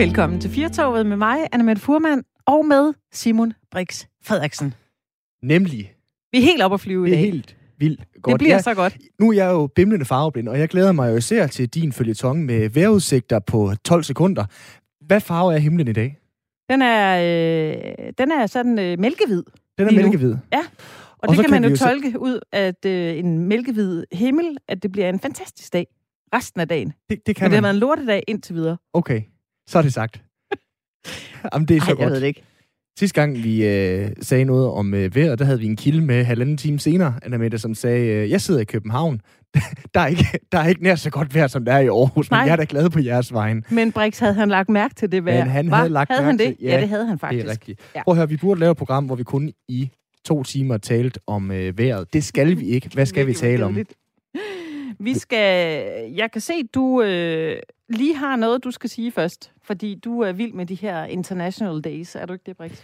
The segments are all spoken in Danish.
Velkommen til Firtoget med mig, Annemette Furman, og med Simon Brix Frederiksen. Nemlig. Vi er helt oppe at flyve i Det er dag. helt vildt godt. det bliver jeg, så godt. Nu er jeg jo bimlende farveblind, og jeg glæder mig jo især til din følgetong med vejrudsigter på 12 sekunder. Hvad farve er himlen i dag? Den er, øh, den er sådan øh, mælkehvid, Den er mælkehvid. og, Og og det kan kan man jo jo så- tolke ud af øh, en mælkehvid himmel, at det bliver en fantastisk dag resten af dagen. Det, det kan Men det har man. været en lortedag indtil videre. Okay, så er det sagt. Jamen, det er så Ej, godt. jeg ved det ikke. Sidste gang vi øh, sagde noget om øh, vejret, der havde vi en kilde med halvanden time senere, Anna som sagde, øh, jeg sidder i København. der, er ikke, der er ikke nær så godt vejr, som der er i Aarhus, Nej. men jeg er da glad på jeres vejen. Men Brix, havde han lagt mærke til det vejr? Men han Hva? havde lagt havde han mærke det? til- Ja, ja, det havde han faktisk. Det er rigtigt. Ja. Prøv at høre, vi burde lave et program, hvor vi kun i to timer talt om øh, vejret. Det skal vi ikke. Hvad skal vi tale om? Vi skal... Jeg kan se, du øh, lige har noget, du skal sige først. Fordi du er vild med de her International Days. Er du ikke det, Brix?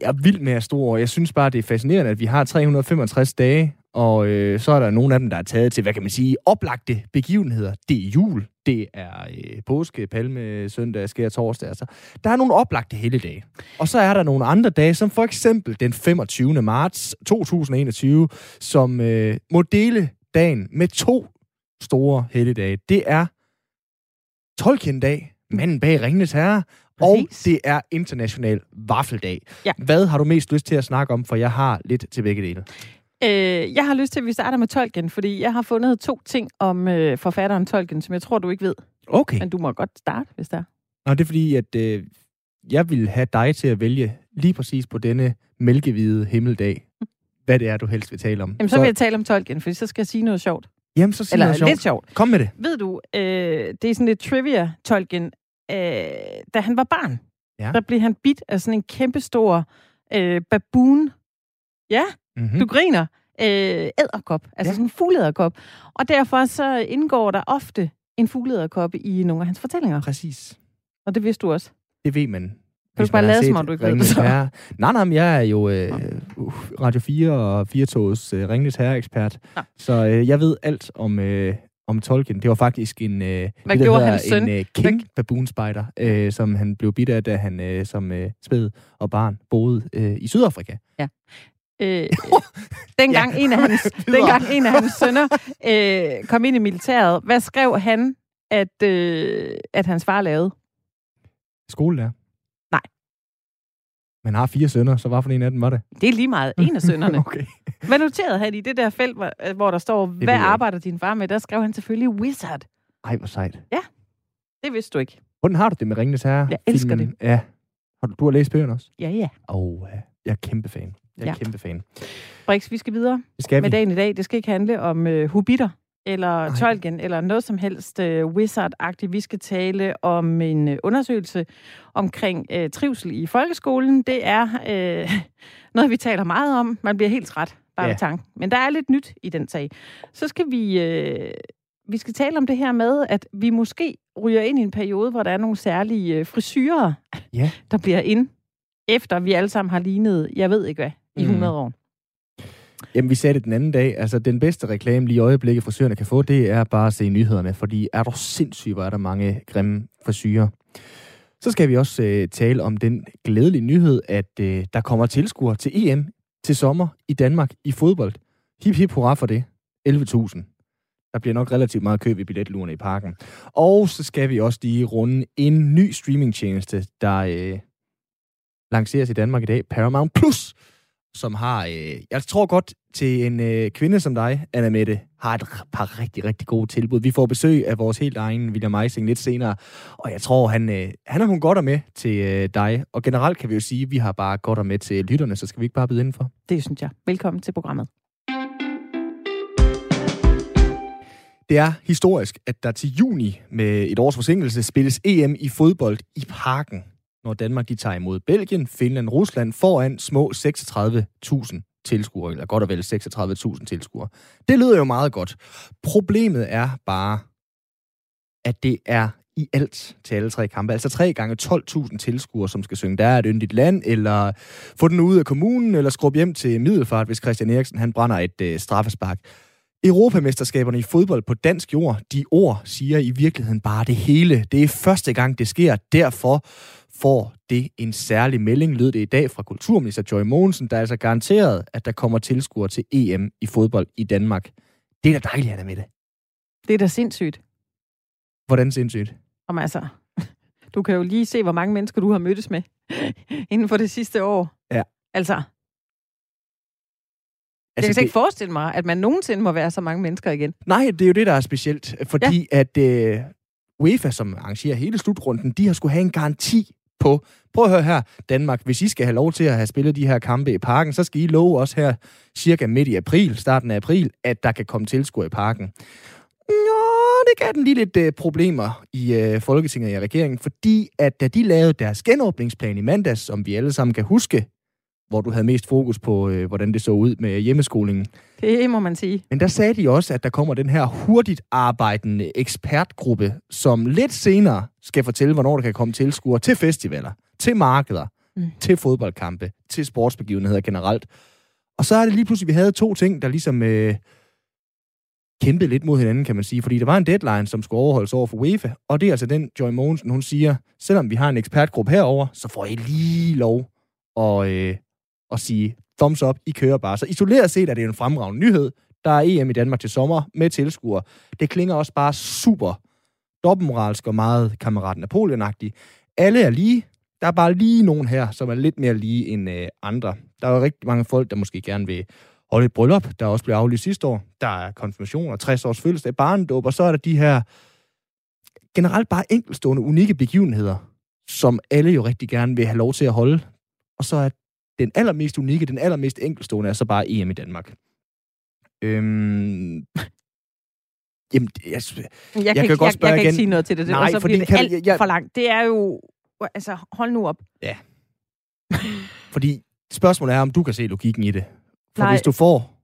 Jeg er vild med at stå over. Jeg synes bare, det er fascinerende, at vi har 365 dage, og øh, så er der nogle af dem, der er taget til, hvad kan man sige, oplagte begivenheder. Det er jul, det er øh, påske, palme, søndag, skær torsdag. Altså. Der er nogle oplagte helligdage. Og så er der nogle andre dage, som for eksempel den 25. marts 2021, som øh, må dele dagen med to store helligdage. Det er Tolkien-dag, manden bag Ringnes Herre, og det er international vaffeldag. Ja. Hvad har du mest lyst til at snakke om, for jeg har lidt til begge dele. Øh, jeg har lyst til, at vi starter med Tolkien, fordi jeg har fundet to ting om øh, forfatteren Tolkien, som jeg tror, du ikke ved. Okay. Men du må godt starte, hvis der er. Og det er fordi, at øh, jeg vil have dig til at vælge lige præcis på denne mælkehvide himmeldag, hvad det er, du helst vil tale om. Jamen, så, vil jeg tale om Tolkien, for så skal jeg sige noget sjovt. Jamen, så sig Eller noget sjovt. lidt sjovt. Kom med det. Ved du, øh, det er sådan lidt trivia, Tolkien. Øh, da han var barn, Ja. der blev han bidt af sådan en kæmpestor øh, baboon. Ja, Mm-hmm. du griner. Øh, æderkop, altså Ja. sådan en fugleæderkop. Og derfor så indgår der ofte en fugleæderkop i nogle af hans fortællinger. Præcis. Og det vidste du også. Det ved man. Kan du bare lade, som om du ikke ved det så? Herre. Nej, nej, men jeg er jo øh, uh, Radio 4 og 4-togs øh, Ringnes Herre-ekspert. Så øh, jeg ved alt om, øh, om Tolkien. Det var faktisk en, øh, det, gjorde hedder hans søn? en øh, king baboon spider, øh, som han blev bidt af, da han øh, som øh, spæd og barn boede øh, i Sydafrika. Øh, dengang, Ja. en af hans, dengang en af hans sønner øh, kom ind i militæret, hvad skrev han, at, øh, at hans far lavede? Skolelærer. Man har fire sønner, så hvad for en af dem var det? Det er lige meget en af sønnerne. okay. Hvad noterede han i det der felt, hvor, øh, der står, hvad arbejder din far med? Der skrev han selvfølgelig wizard. Ej, hvor sejt. Det vidste du ikke. Hvordan har du det med Ringenes Herre? Jeg elsker filmen? Ja. Har du, du har læst bøgerne også? Ja, ja. Åh, oh, jeg er kæmpe fan. Jeg er Ja. kæmpe fan. Brix, vi skal videre Det skal med vi. dagen i dag. Det skal ikke handle om øh, hobitter, eller Nej. Tolkien, eller noget som helst øh, wizard-agtigt. Vi skal tale om en øh, undersøgelse omkring øh, trivsel i folkeskolen. Det er øh, noget, vi taler meget om. Man bliver helt træt bare Ja. ved tanken. Men der er lidt nyt i den sag. Så skal vi... Øh, vi skal tale om det her med, at vi måske ryger ind i en periode, hvor der er nogle særlige øh, frisyrer, Ja. der bliver ind, efter vi alle sammen har lignet, jeg ved ikke hvad, i Mm. 100 år. Jamen, vi sagde det den anden dag. Altså, den bedste reklame lige i øjeblikket, frisørerne kan få, det er bare at se nyhederne. Fordi er der sindssygt, hvor er der mange grimme frisyrer. Så skal vi også øh, tale om den glædelige nyhed, at øh, der kommer tilskuere til EM til sommer i Danmark i fodbold. Hip hip hurra for det. 11.000. Der bliver nok relativt meget køb i billetluerne i parken. Og så skal vi også lige runde en ny streamingtjeneste, der øh, lanceres i Danmark i dag. Paramount Plus som har, øh, jeg tror godt til en øh, kvinde som dig, Anna Mette, har et par rigtig, rigtig gode tilbud. Vi får besøg af vores helt egen William Eising lidt senere, og jeg tror, han, øh, han har nogle godter med til øh, dig. Og generelt kan vi jo sige, at vi har bare godter med til lytterne, så skal vi ikke bare byde indenfor. Det synes jeg. Velkommen til programmet. Det er historisk, at der til juni med et års forsinkelse spilles EM i fodbold i parken, når Danmark de tager imod Belgien, Finland, Rusland foran små 36.000 tilskuere, eller godt og vel 36.000 tilskuere. Det lyder jo meget godt. Problemet er bare, at det er i alt til alle tre kampe. Altså tre gange 12.000 tilskuere, som skal synge Der er et yndigt land, eller få den ud af kommunen, eller skrubbe hjem til Middelfart, hvis Christian Eriksen han brænder et øh, straffespark. Europamesterskaberne i fodbold på dansk jord, de ord siger i virkeligheden bare det hele. Det er første gang, det sker. Derfor får det en særlig melding, lød det i dag fra kulturminister Joy Mogensen, der er altså garanteret, at der kommer tilskuere til EM i fodbold i Danmark. Det er da dejligt, Anna Mette. Det er da sindssygt. Hvordan sindssygt? Om altså, du kan jo lige se, hvor mange mennesker du har mødtes med inden for det sidste år. Ja. Altså, Altså, jeg kan det, det... ikke forestille mig, at man nogensinde må være så mange mennesker igen. Nej, det er jo det, der er specielt. Fordi ja. at øh, UEFA, som arrangerer hele slutrunden, de har skulle have en garanti på, prøv at høre her, Danmark, hvis I skal have lov til at have spillet de her kampe i parken, så skal I love os her cirka midt i april, starten af april, at der kan komme tilskuere i parken. Nå, det gav den lige lidt øh, problemer i øh, Folketinget og i regeringen, fordi at da de lavede deres genåbningsplan i mandags, som vi alle sammen kan huske, hvor du havde mest fokus på, øh, hvordan det så ud med hjemmeskolingen, Det må man sige. men der sagde de også, at der kommer den her hurtigt arbejdende ekspertgruppe, som lidt senere skal fortælle, hvornår der kan komme tilskuere til festivaler, til markeder, Mm. til fodboldkampe, til sportsbegivenheder generelt. Og så er det lige pludselig, vi havde to ting, der ligesom øh, kæmpede lidt mod hinanden, kan man sige. Fordi der var en deadline, som skulle overholdes over for UEFA, og det er altså den, Joy Mogensen, hun siger, selvom vi har en ekspertgruppe herover, så får I lige lov at, øh, og sige thumbs up, I kører bare. Så isoleret set er det en fremragende nyhed. Der er EM i Danmark til sommer med tilskuere. Det klinger også bare super dobbeltmoralsk og meget kammerat napoleon -agtigt. Alle er lige. Der er bare lige nogen her, som er lidt mere lige end øh, andre. Der er jo rigtig mange folk, der måske gerne vil holde et bryllup, der også blev aflyst sidste år. Der er konfirmationer, 60 års fødselsdag, barndåb, og så er der de her generelt bare enkelstående, unikke begivenheder, som alle jo rigtig gerne vil have lov til at holde. Og så er den allermest unikke, den allermest enkeltstående, er så bare EM i Danmark. Øhm, jamen, jeg, Jeg, Jeg kan, kan ikke, godt jeg, spørge jeg kan igen. ikke sige noget til det, det Nej, og så fordi bliver det kan- alt jeg- jeg- for langt. Det er jo... Altså, hold nu op. Fordi spørgsmålet er, om du kan se logikken i det. For Nej. hvis du får,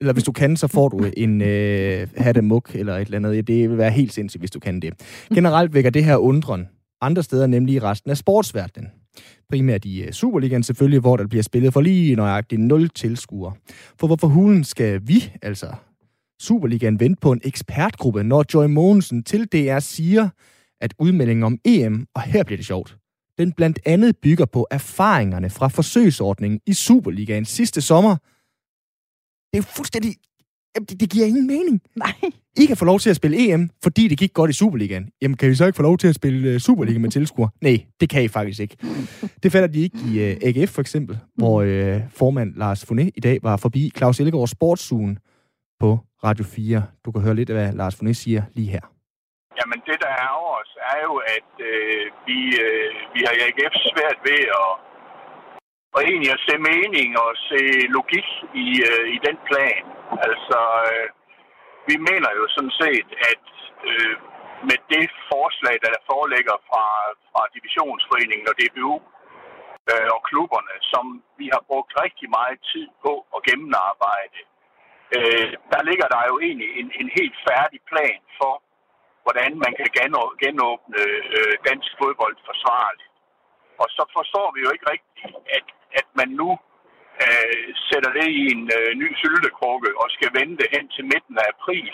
eller hvis du kan, så får du en øh, hattemuk eller et eller andet. Det vil være helt sindssygt, hvis du kan det. Generelt vækker det her undren andre steder, nemlig i resten af sportsverdenen. Primært i øh, Superligaen selvfølgelig, hvor der bliver spillet for lige nøjagtigt 0 tilskuere. For hvorfor hulen skal vi, altså Superligaen, vente på en ekspertgruppe, når Joy Mogensen til DR siger, at udmeldingen om EM, og her bliver det sjovt, den blandt andet bygger på erfaringerne fra forsøgsordningen i Superligaen sidste sommer. Det er fuldstændig... Jamen, det, det giver ingen mening. Nej. I kan få lov til at spille EM, fordi det gik godt i Superligaen. Jamen, kan vi så ikke få lov til at spille uh, Superliga med tilskuere? Nej, det kan I faktisk ikke. Det falder de ikke i uh, AGF for eksempel, hvor uh, formand Lars Foné i dag var forbi Claus Ellegaard Sportsugen på Radio 4. Du kan høre lidt af, hvad Lars Foné siger lige her. Jamen det, der er over os, er jo, at øh, vi, øh, vi har i AGF svært ved at, og egentlig at se mening og se logik i, øh, i den plan. Altså, øh, vi mener jo sådan set, at øh, med det forslag, der foreligger fra, fra Divisionsforeningen og DBU øh, og klubberne, som vi har brugt rigtig meget tid på at gennemarbejde, øh, der ligger der jo egentlig en, en helt færdig plan for, hvordan man kan genåbne øh, dansk fodbold forsvarligt. Og så forstår vi jo ikke rigtigt, at, at man nu øh, sætter det i en øh, ny syltekrukke og skal vente hen til midten af april,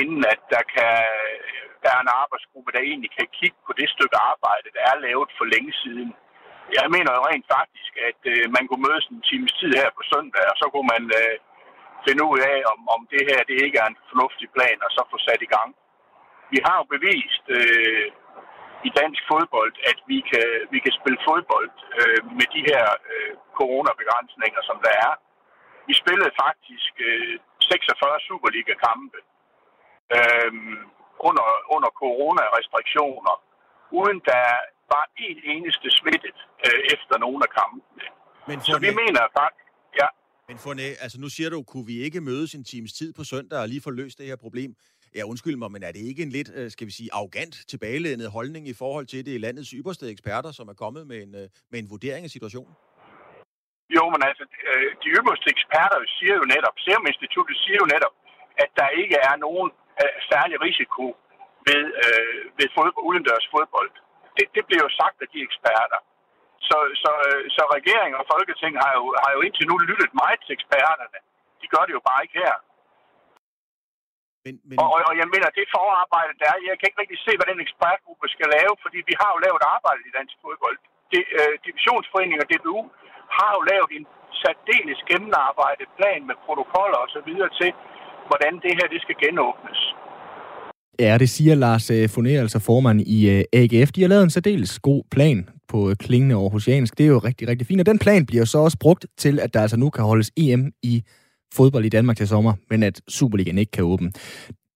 inden at der, kan, øh, der er en arbejdsgruppe, der egentlig kan kigge på det stykke arbejde, der er lavet for længe siden. Jeg mener jo rent faktisk, at øh, man kunne mødes en times tid her på søndag, og så kunne man øh, finde ud af, om, om det her det ikke er en fornuftig plan, og så få sat i gang vi har jo bevist øh, i dansk fodbold, at vi kan, vi kan spille fodbold øh, med de her øh, coronabegrænsninger, som der er. Vi spillede faktisk øh, 46 Superliga-kampe øh, under, under coronarestriktioner, uden der var en eneste smittet øh, efter nogle af kampene. Men Så vi mener faktisk, ja, Men Fornæ, altså nu siger du, kunne vi ikke mødes en times tid på søndag og lige få løst det her problem? Ja, undskyld mig, men er det ikke en lidt, øh, skal vi sige, arrogant tilbagelænet holdning i forhold til det landets ypperste eksperter, som er kommet med en, øh, med en vurdering af situationen? Jo, men altså, øh, de ypperste eksperter siger jo netop, Serum Instituttet siger jo netop, at der ikke er nogen særlig risiko ved, øh, ved fodbold, udendørs fodbold. Det, det bliver jo sagt af de eksperter. Så, så, så regeringen og folketing har jo, har jo indtil nu lyttet meget til eksperterne. De gør det jo bare ikke her. Men, men... Og, og jeg mener, det forarbejde, der er, jeg kan ikke rigtig se, hvad den ekspertgruppe skal lave, fordi vi har jo lavet arbejde i dansk fodbold. Det, øh, divisionsforening og DBU har jo lavet en særdeles gennemarbejdet plan med protokoller og så videre til, hvordan det her det skal genåbnes. Ja, det siger Lars Foner, altså formand i øh, AGF. De har lavet en særdeles god plan på øh, klingende aarhusiansk. Det er jo rigtig, rigtig fint. Og den plan bliver så også brugt til, at der altså nu kan holdes EM i fodbold i Danmark til sommer, men at Superligaen ikke kan åbne.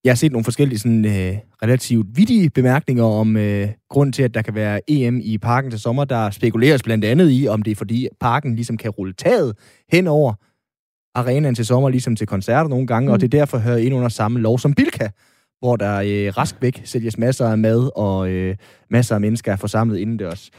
Jeg har set nogle forskellige sådan, øh, relativt vidige bemærkninger om øh, grund til, at der kan være EM i parken til sommer. Der spekuleres blandt andet i, om det er fordi parken ligesom kan rulle taget hen over arenaen til sommer, ligesom til koncerter nogle gange, mm. og det er derfor hører ind under samme lov som Bilka, hvor der øh, rask væk sælges masser af mad, og øh, masser af mennesker er forsamlet indendørs.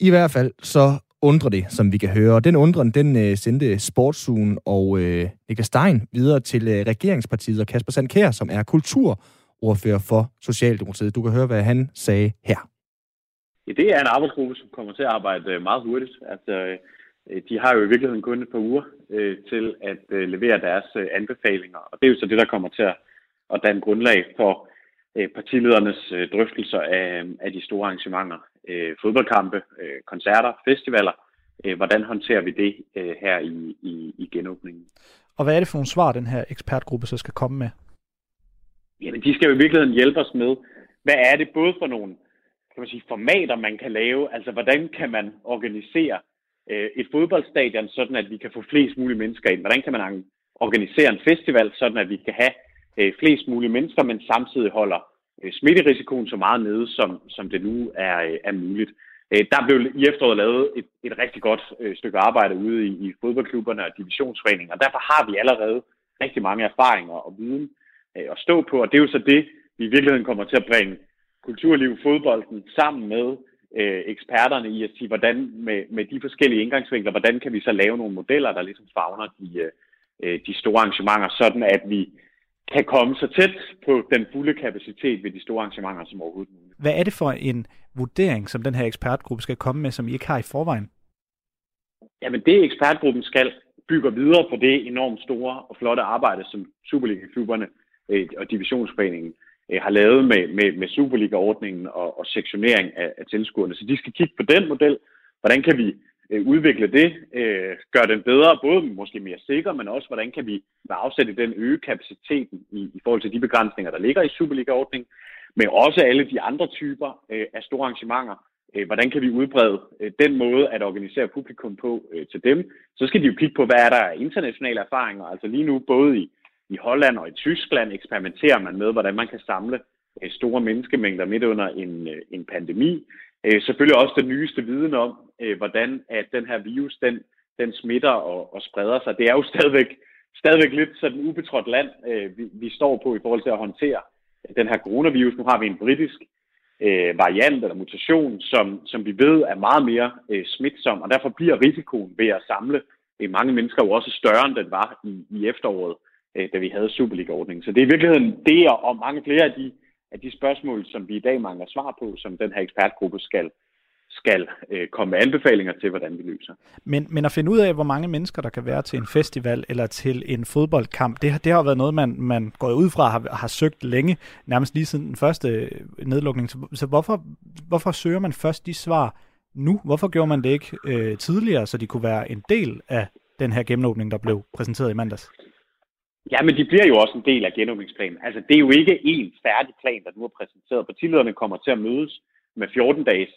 I hvert fald så undre det, som vi kan høre. Og den undren, den øh, sendte Sportsugen og øh, Niklas Stein videre til øh, regeringspartiet og Kasper Sandkær, som er kulturordfører for Socialdemokratiet. Du kan høre, hvad han sagde her. Ja, det er en arbejdsgruppe, som kommer til at arbejde øh, meget hurtigt. Altså, øh, de har jo i virkeligheden kun et par uger øh, til at øh, levere deres øh, anbefalinger, og det er jo så det, der kommer til at, at danne grundlag for øh, partiledernes øh, drøftelser af, af de store arrangementer øh, fodboldkampe, øh, koncerter, festivaler. Øh, hvordan håndterer vi det øh, her i, i, i genåbningen? Og hvad er det for nogle svar, den her ekspertgruppe så skal komme med? Jamen, de skal jo i virkeligheden hjælpe os med, hvad er det både for nogle kan man sige, formater, man kan lave, altså hvordan kan man organisere øh, et fodboldstadion, sådan at vi kan få flest mulige mennesker ind? Hvordan kan man organisere en festival, sådan at vi kan have øh, flest mulige mennesker, men samtidig holder Øh, smitterisikoen så meget nede, som, som det nu er, øh, er muligt. Øh, der blev i efteråret lavet et, et rigtig godt stykke arbejde ude i, i fodboldklubberne og divisionsforeninger, og derfor har vi allerede rigtig mange erfaringer og viden at stå på, og det er jo så det, vi i virkeligheden kommer til at bringe kulturliv, fodbolden sammen med øh, eksperterne i at sige, hvordan med, med de forskellige indgangsvinkler, hvordan kan vi så lave nogle modeller, der ligesom fagner de, øh, de store arrangementer, sådan at vi kan komme så tæt på den fulde kapacitet ved de store arrangementer som overhovedet muligt. Hvad er det for en vurdering, som den her ekspertgruppe skal komme med, som I ikke har i forvejen? Jamen det ekspertgruppen skal bygge videre på det enormt store og flotte arbejde, som Superliga-klubberne øh, og divisionsforeningen øh, har lavet med, med, med Superliga-ordningen og, og sektionering af, af tilskuerne. Så de skal kigge på den model. Hvordan kan vi øh, udvikle det, øh, gøre den bedre, både måske mere sikker, men også hvordan kan vi med afsæt i den øge kapaciteten i, i forhold til de begrænsninger, der ligger i Superliga-ordningen, men også alle de andre typer øh, af store arrangementer. Øh, hvordan kan vi udbrede øh, den måde at organisere publikum på øh, til dem? Så skal de jo kigge på, hvad er der af internationale erfaringer. Altså lige nu både i, i Holland og i Tyskland eksperimenterer man med, hvordan man kan samle øh, store menneskemængder midt under en, øh, en pandemi. Øh, selvfølgelig også den nyeste viden om, øh, hvordan at den her virus, den, den smitter og, og spreder sig. Det er jo stadigvæk, stadigvæk lidt sådan ubetrådt land, øh, vi, vi står på i forhold til at håndtere den her coronavirus. Nu har vi en britisk øh, variant eller mutation, som, som vi ved er meget mere øh, smitsom, og derfor bliver risikoen ved at samle øh, mange mennesker jo også større, end den var i, i efteråret, øh, da vi havde Superliga-ordningen. Så det er i virkeligheden det og mange flere af de at de spørgsmål, som vi i dag mangler svar på, som den her ekspertgruppe skal, skal øh, komme med anbefalinger til, hvordan vi løser. Men, men at finde ud af, hvor mange mennesker, der kan være til en festival eller til en fodboldkamp, det, det har været noget, man, man går ud fra har, har søgt længe, nærmest lige siden den første øh, nedlukning. Så, så hvorfor, hvorfor søger man først de svar nu? Hvorfor gjorde man det ikke øh, tidligere, så de kunne være en del af den her gennemåbning, der blev præsenteret i mandags? Ja, men de bliver jo også en del af genåbningsplanen. Altså, det er jo ikke en færdig plan, der nu er præsenteret. Partilederne kommer til at mødes med 14-dages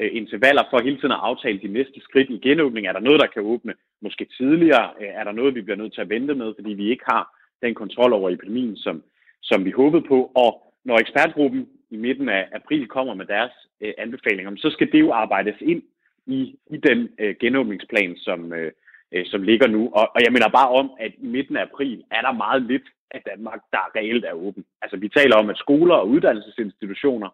øh, intervaller for hele tiden at aftale de næste skridt i genåbning. Er der noget, der kan åbne måske tidligere? Øh, er der noget, vi bliver nødt til at vente med, fordi vi ikke har den kontrol over epidemien, som, som vi håbede på? Og når ekspertgruppen i midten af april kommer med deres øh, anbefalinger, så skal det jo arbejdes ind i, i den øh, genåbningsplan, som, øh, øh, som ligger nu. Og, og jeg mener bare om, at i midten af april er der meget lidt af Danmark, der reelt er åben. Altså vi taler om, at skoler og uddannelsesinstitutioner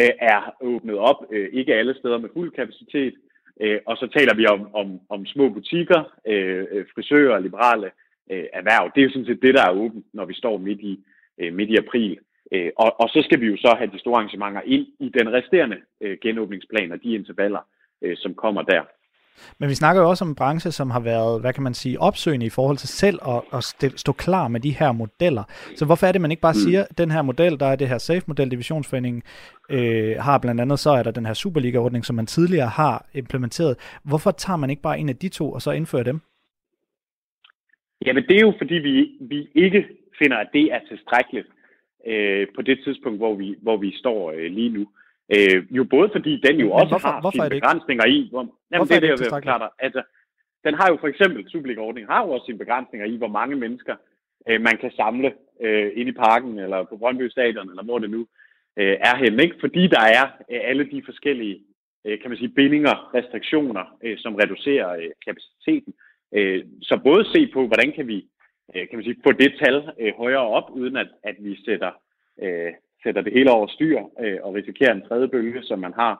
øh, er åbnet op, øh, ikke alle steder med fuld kapacitet, øh, og så taler vi om, om, om små butikker, øh, øh frisører frisører, liberale øh, erhverv. Det er jo sådan set det, der er åbent, når vi står midt i, øh, midt i april. Øh, og, og så skal vi jo så have de store arrangementer ind i den resterende øh, genåbningsplan og de intervaller, øh, som kommer der. Men vi snakker jo også om en branche, som har været, hvad kan man sige, opsøgende i forhold til selv at, at stå klar med de her modeller. Så hvorfor er det, man ikke bare mm. siger, at den her model, der er det her SAFE-model, Divisionsforeningen øh, har blandt andet, så er der den her Superliga-ordning, som man tidligere har implementeret. Hvorfor tager man ikke bare en af de to, og så indfører dem? Jamen, det er jo fordi, vi, vi ikke finder, at det er tilstrækkeligt øh, på det tidspunkt, hvor vi, hvor vi står øh, lige nu. Øh, jo både fordi den jo Men også hvorfor, har hvorfor sine begrænsninger i, hvor, jamen, hvorfor det er det, jeg vil dig. Altså, den har jo for eksempel, Superliga-ordningen har jo også sine begrænsninger i, hvor mange mennesker øh, man kan samle øh, ind i parken, eller på Brøndby Stadion, eller hvor det nu øh, er henne. Ikke? Fordi der er øh, alle de forskellige øh, kan man sige, bindinger, restriktioner, øh, som reducerer øh, kapaciteten. Øh, så både se på, hvordan kan vi øh, kan man sige, få det tal øh, højere op, uden at, at vi sætter, øh, sætter det hele over styr øh, og risikerer en tredje bølge, som man har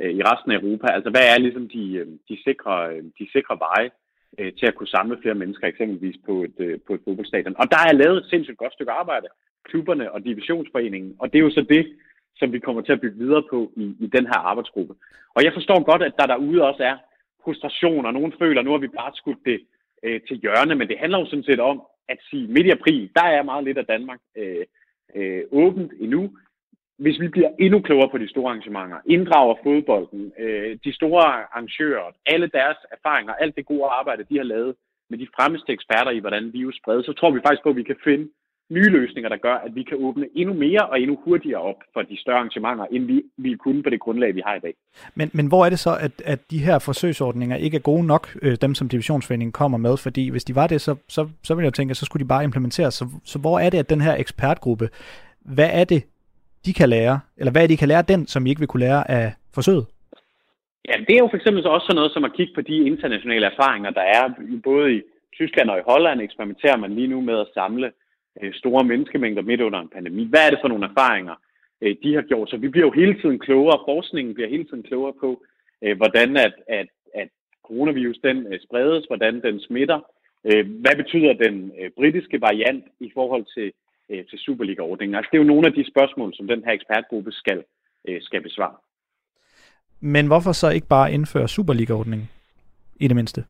øh, i resten af Europa. Altså, hvad er ligesom de, øh, de, sikre, øh, de sikre veje øh, til at kunne samle flere mennesker, eksempelvis på et, øh, på et fodboldstadion? Og der er lavet et sindssygt godt stykke arbejde, klubberne og divisionsforeningen, og det er jo så det, som vi kommer til at bygge videre på i, i den her arbejdsgruppe. Og jeg forstår godt, at der derude også er frustration, og nogen føler, at nu har vi bare skudt det øh, til hjørne, men det handler jo sådan set om at sige, midt i april, der er meget lidt af Danmark øh, øh, åbent endnu. Hvis vi bliver endnu klogere på de store arrangementer, inddrager fodbolden, øh, de store arrangører, alle deres erfaringer, alt det gode arbejde, de har lavet med de fremmeste eksperter i, hvordan virus spredes, så tror vi faktisk på, at vi kan finde nye løsninger, der gør, at vi kan åbne endnu mere og endnu hurtigere op for de større arrangementer, end vi ville kunne på det grundlag, vi har i dag. Men, men hvor er det så, at, at de her forsøgsordninger ikke er gode nok, øh, dem som divisionsforeningen kommer med? Fordi hvis de var det, så, så, så vil jeg tænke, at så skulle de bare implementeres. Så, så hvor er det, at den her ekspertgruppe, hvad er det, de kan lære? Eller hvad er det, de kan lære den, som I ikke vil kunne lære af forsøget? Ja, det er jo for eksempel så også sådan noget som at kigge på de internationale erfaringer, der er både i Tyskland og i Holland eksperimenterer man lige nu med at samle Øh, store menneskemængder midt under en pandemi. Hvad er det for nogle erfaringer, øh, de har gjort? Så vi bliver jo hele tiden klogere, forskningen bliver hele tiden klogere på, øh, hvordan at, at, at coronavirus den spredes, hvordan den smitter. Hvad betyder den britiske variant i forhold til, til Superliga-ordningen? Altså, det er jo nogle af de spørgsmål, som den her ekspertgruppe skal, skal besvare. Men hvorfor så ikke bare indføre Superliga-ordningen i det mindste?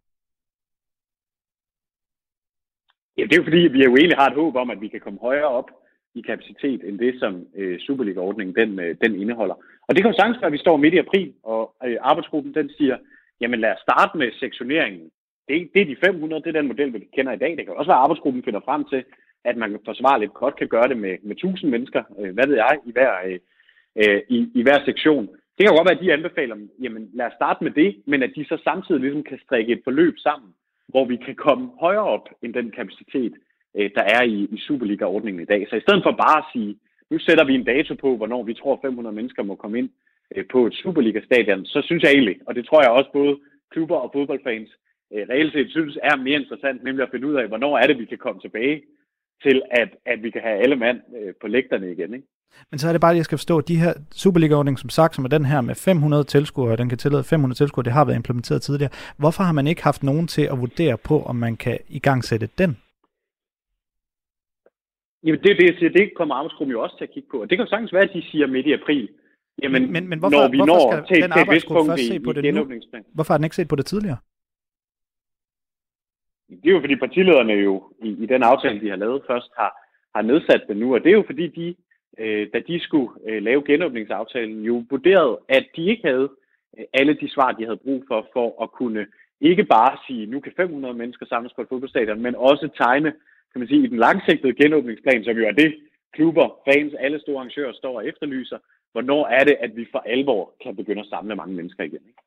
Ja, det er jo fordi, vi jo egentlig har et håb om, at vi kan komme højere op i kapacitet, end det, som øh, Superliga-ordningen den, øh, den indeholder. Og det kan jo sagtens være, at vi står midt i april, og øh, arbejdsgruppen den siger, jamen lad os starte med sektioneringen. Det, det er de 500, det er den model, vi kender i dag. Det kan også være, at arbejdsgruppen finder frem til, at man forsvarligt godt kan gøre det med, med 1000 mennesker, øh, hvad ved jeg, i hver, øh, øh i, i hver sektion. Det kan godt være, at de anbefaler, jamen lad os starte med det, men at de så samtidig ligesom kan strikke et forløb sammen, hvor vi kan komme højere op end den kapacitet, øh, der er i, i Superliga-ordningen i dag. Så i stedet for bare at sige, nu sætter vi en dato på, hvornår vi tror 500 mennesker må komme ind øh, på et Superliga-stadion, så synes jeg egentlig, og det tror jeg også både klubber og fodboldfans øh, reelt set synes er mere interessant, nemlig at finde ud af, hvornår er det, vi kan komme tilbage til, at, at vi kan have alle mand øh, på lægterne igen. Ikke? Men så er det bare, at jeg skal forstå, at de her Superliga-ordning, som sagt, som er den her med 500 tilskuere, den kan tillade 500 tilskuere, det har været implementeret tidligere. Hvorfor har man ikke haft nogen til at vurdere på, om man kan igangsætte den? Jamen det det, det kommer arbejdsgruppen jo også til at kigge på. Og det kan jo sagtens være, at de siger midt i april. Jamen, men, men hvorfor, når vi hvorfor når skal til, den punkt først se på det nu? Hvorfor har den ikke set på det tidligere? Det er jo fordi partilederne jo i, i den aftale, de har lavet først, har, har nedsat det nu. Og det er jo fordi, de øh, da de skulle øh, lave genåbningsaftalen, jo vurderede, at de ikke havde øh, alle de svar, de havde brug for, for at kunne ikke bare sige, nu kan 500 mennesker samles på et fodboldstadion, men også tegne, kan man sige, i den langsigtede genåbningsplan, som jo er det, klubber, fans, alle store arrangører står og efterlyser, hvornår er det, at vi for alvor kan begynde at samle mange mennesker igen. Ikke?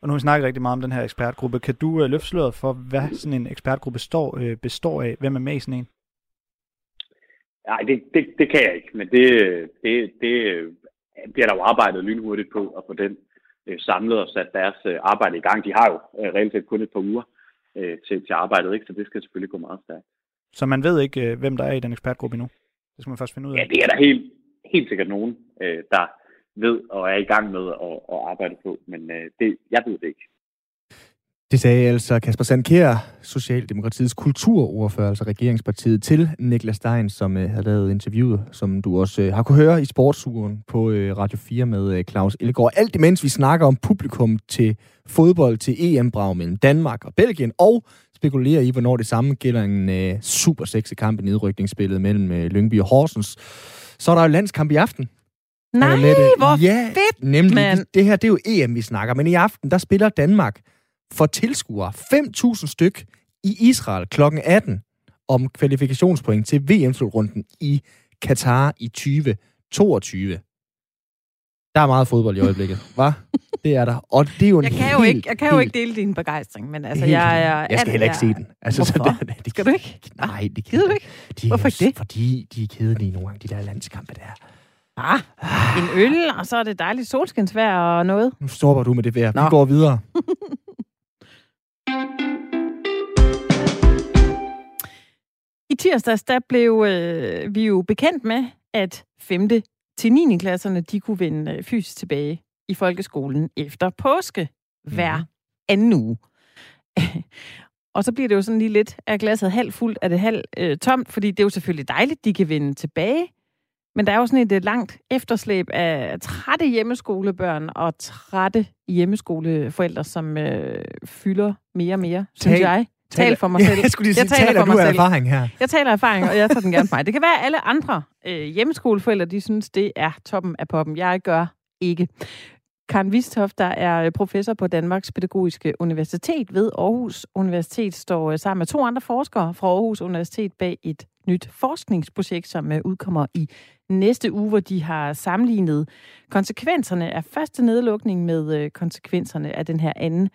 Og nu har vi snakket rigtig meget om den her ekspertgruppe. Kan du øh, løfte sløret for, hvad sådan en ekspertgruppe står, øh, består af? Hvem er med i sådan en? Nej, det, det, det kan jeg ikke, men det, det, det bliver der jo arbejdet lynhurtigt på at få den øh, samlet og sat deres øh, arbejde i gang. De har jo øh, reelt set kun et par uger til, til arbejdet, ikke? så det skal selvfølgelig gå meget stærkt. Så man ved ikke, hvem der er i den ekspertgruppe endnu? Det skal man først finde ud af. Ja, det er der helt, helt sikkert nogen, der ved og er i gang med at, at arbejde på, men det, jeg ved det ikke. Det sagde altså Kasper Sandkær, Socialdemokratiets kulturordfører, altså regeringspartiet, til Niklas Stein, som øh, har lavet interviewet, som du også øh, har kunne høre i sportsuren på øh, Radio 4 med øh, Claus Ellegaard. Alt imens vi snakker om publikum til fodbold til EM-brag mellem Danmark og Belgien, og spekulerer i, hvornår det samme gælder en øh, super sexy kamp i nedrykningsspillet mellem øh, Lyngby og Horsens. Så er der jo landskamp i aften. Nej, Annette. hvor ja, fedt, nemlig. Det, det her, det er jo EM, vi snakker. Men i aften, der spiller Danmark for tilskuere 5.000 styk i Israel kl. 18 om kvalifikationspoint til VM-slutrunden i Katar i 2022. Der er meget fodbold i øjeblikket, hva? Det er der. Og det er jo en Jeg kan jo helt, ikke, jeg kan jo helt, ikke dele din begejstring, men altså, helt- jeg er... Jeg skal heller ikke se den. Altså, Hvorfor? Så det, det, Skal du ikke? Nej, det Gider du ikke? De er Hvorfor jo- ikke det? Fordi de er kedelige nogle gange, de der landskampe der. Ah, en øl, og så er det dejligt solskinsvejr og noget. Nu stopper du med det vejr. Vi går videre. tirsdags, der blev øh, vi jo bekendt med, at 5. til 9. klasserne, de kunne vende øh, fysisk tilbage i folkeskolen efter påske hver Mhm. anden uge. og så bliver det jo sådan lige lidt, er glasset halvt fuldt, er det halvt øh, tomt, fordi det er jo selvfølgelig dejligt, de kan vende tilbage. Men der er jo sådan et øh, langt efterslæb af trætte hjemmeskolebørn og trætte hjemmeskoleforældre, som øh, fylder mere og mere, synes Tal- jeg. Tal for mig selv. jeg skulle lige sige, Jeg taler taler for mig selv. erfaring her? Jeg taler erfaring, og jeg tager den gerne for mig. Det kan være, at alle andre øh, hjemmeskoleforældre, de synes, det er toppen af poppen. Jeg gør ikke. Karen Vistoft, der er øh, professor på Danmarks Pædagogiske Universitet ved Aarhus Universitet, står øh, sammen med to andre forskere fra Aarhus Universitet bag et nyt forskningsprojekt, som øh, udkommer i næste uge, hvor de har sammenlignet konsekvenserne af første nedlukning med konsekvenserne af den her anden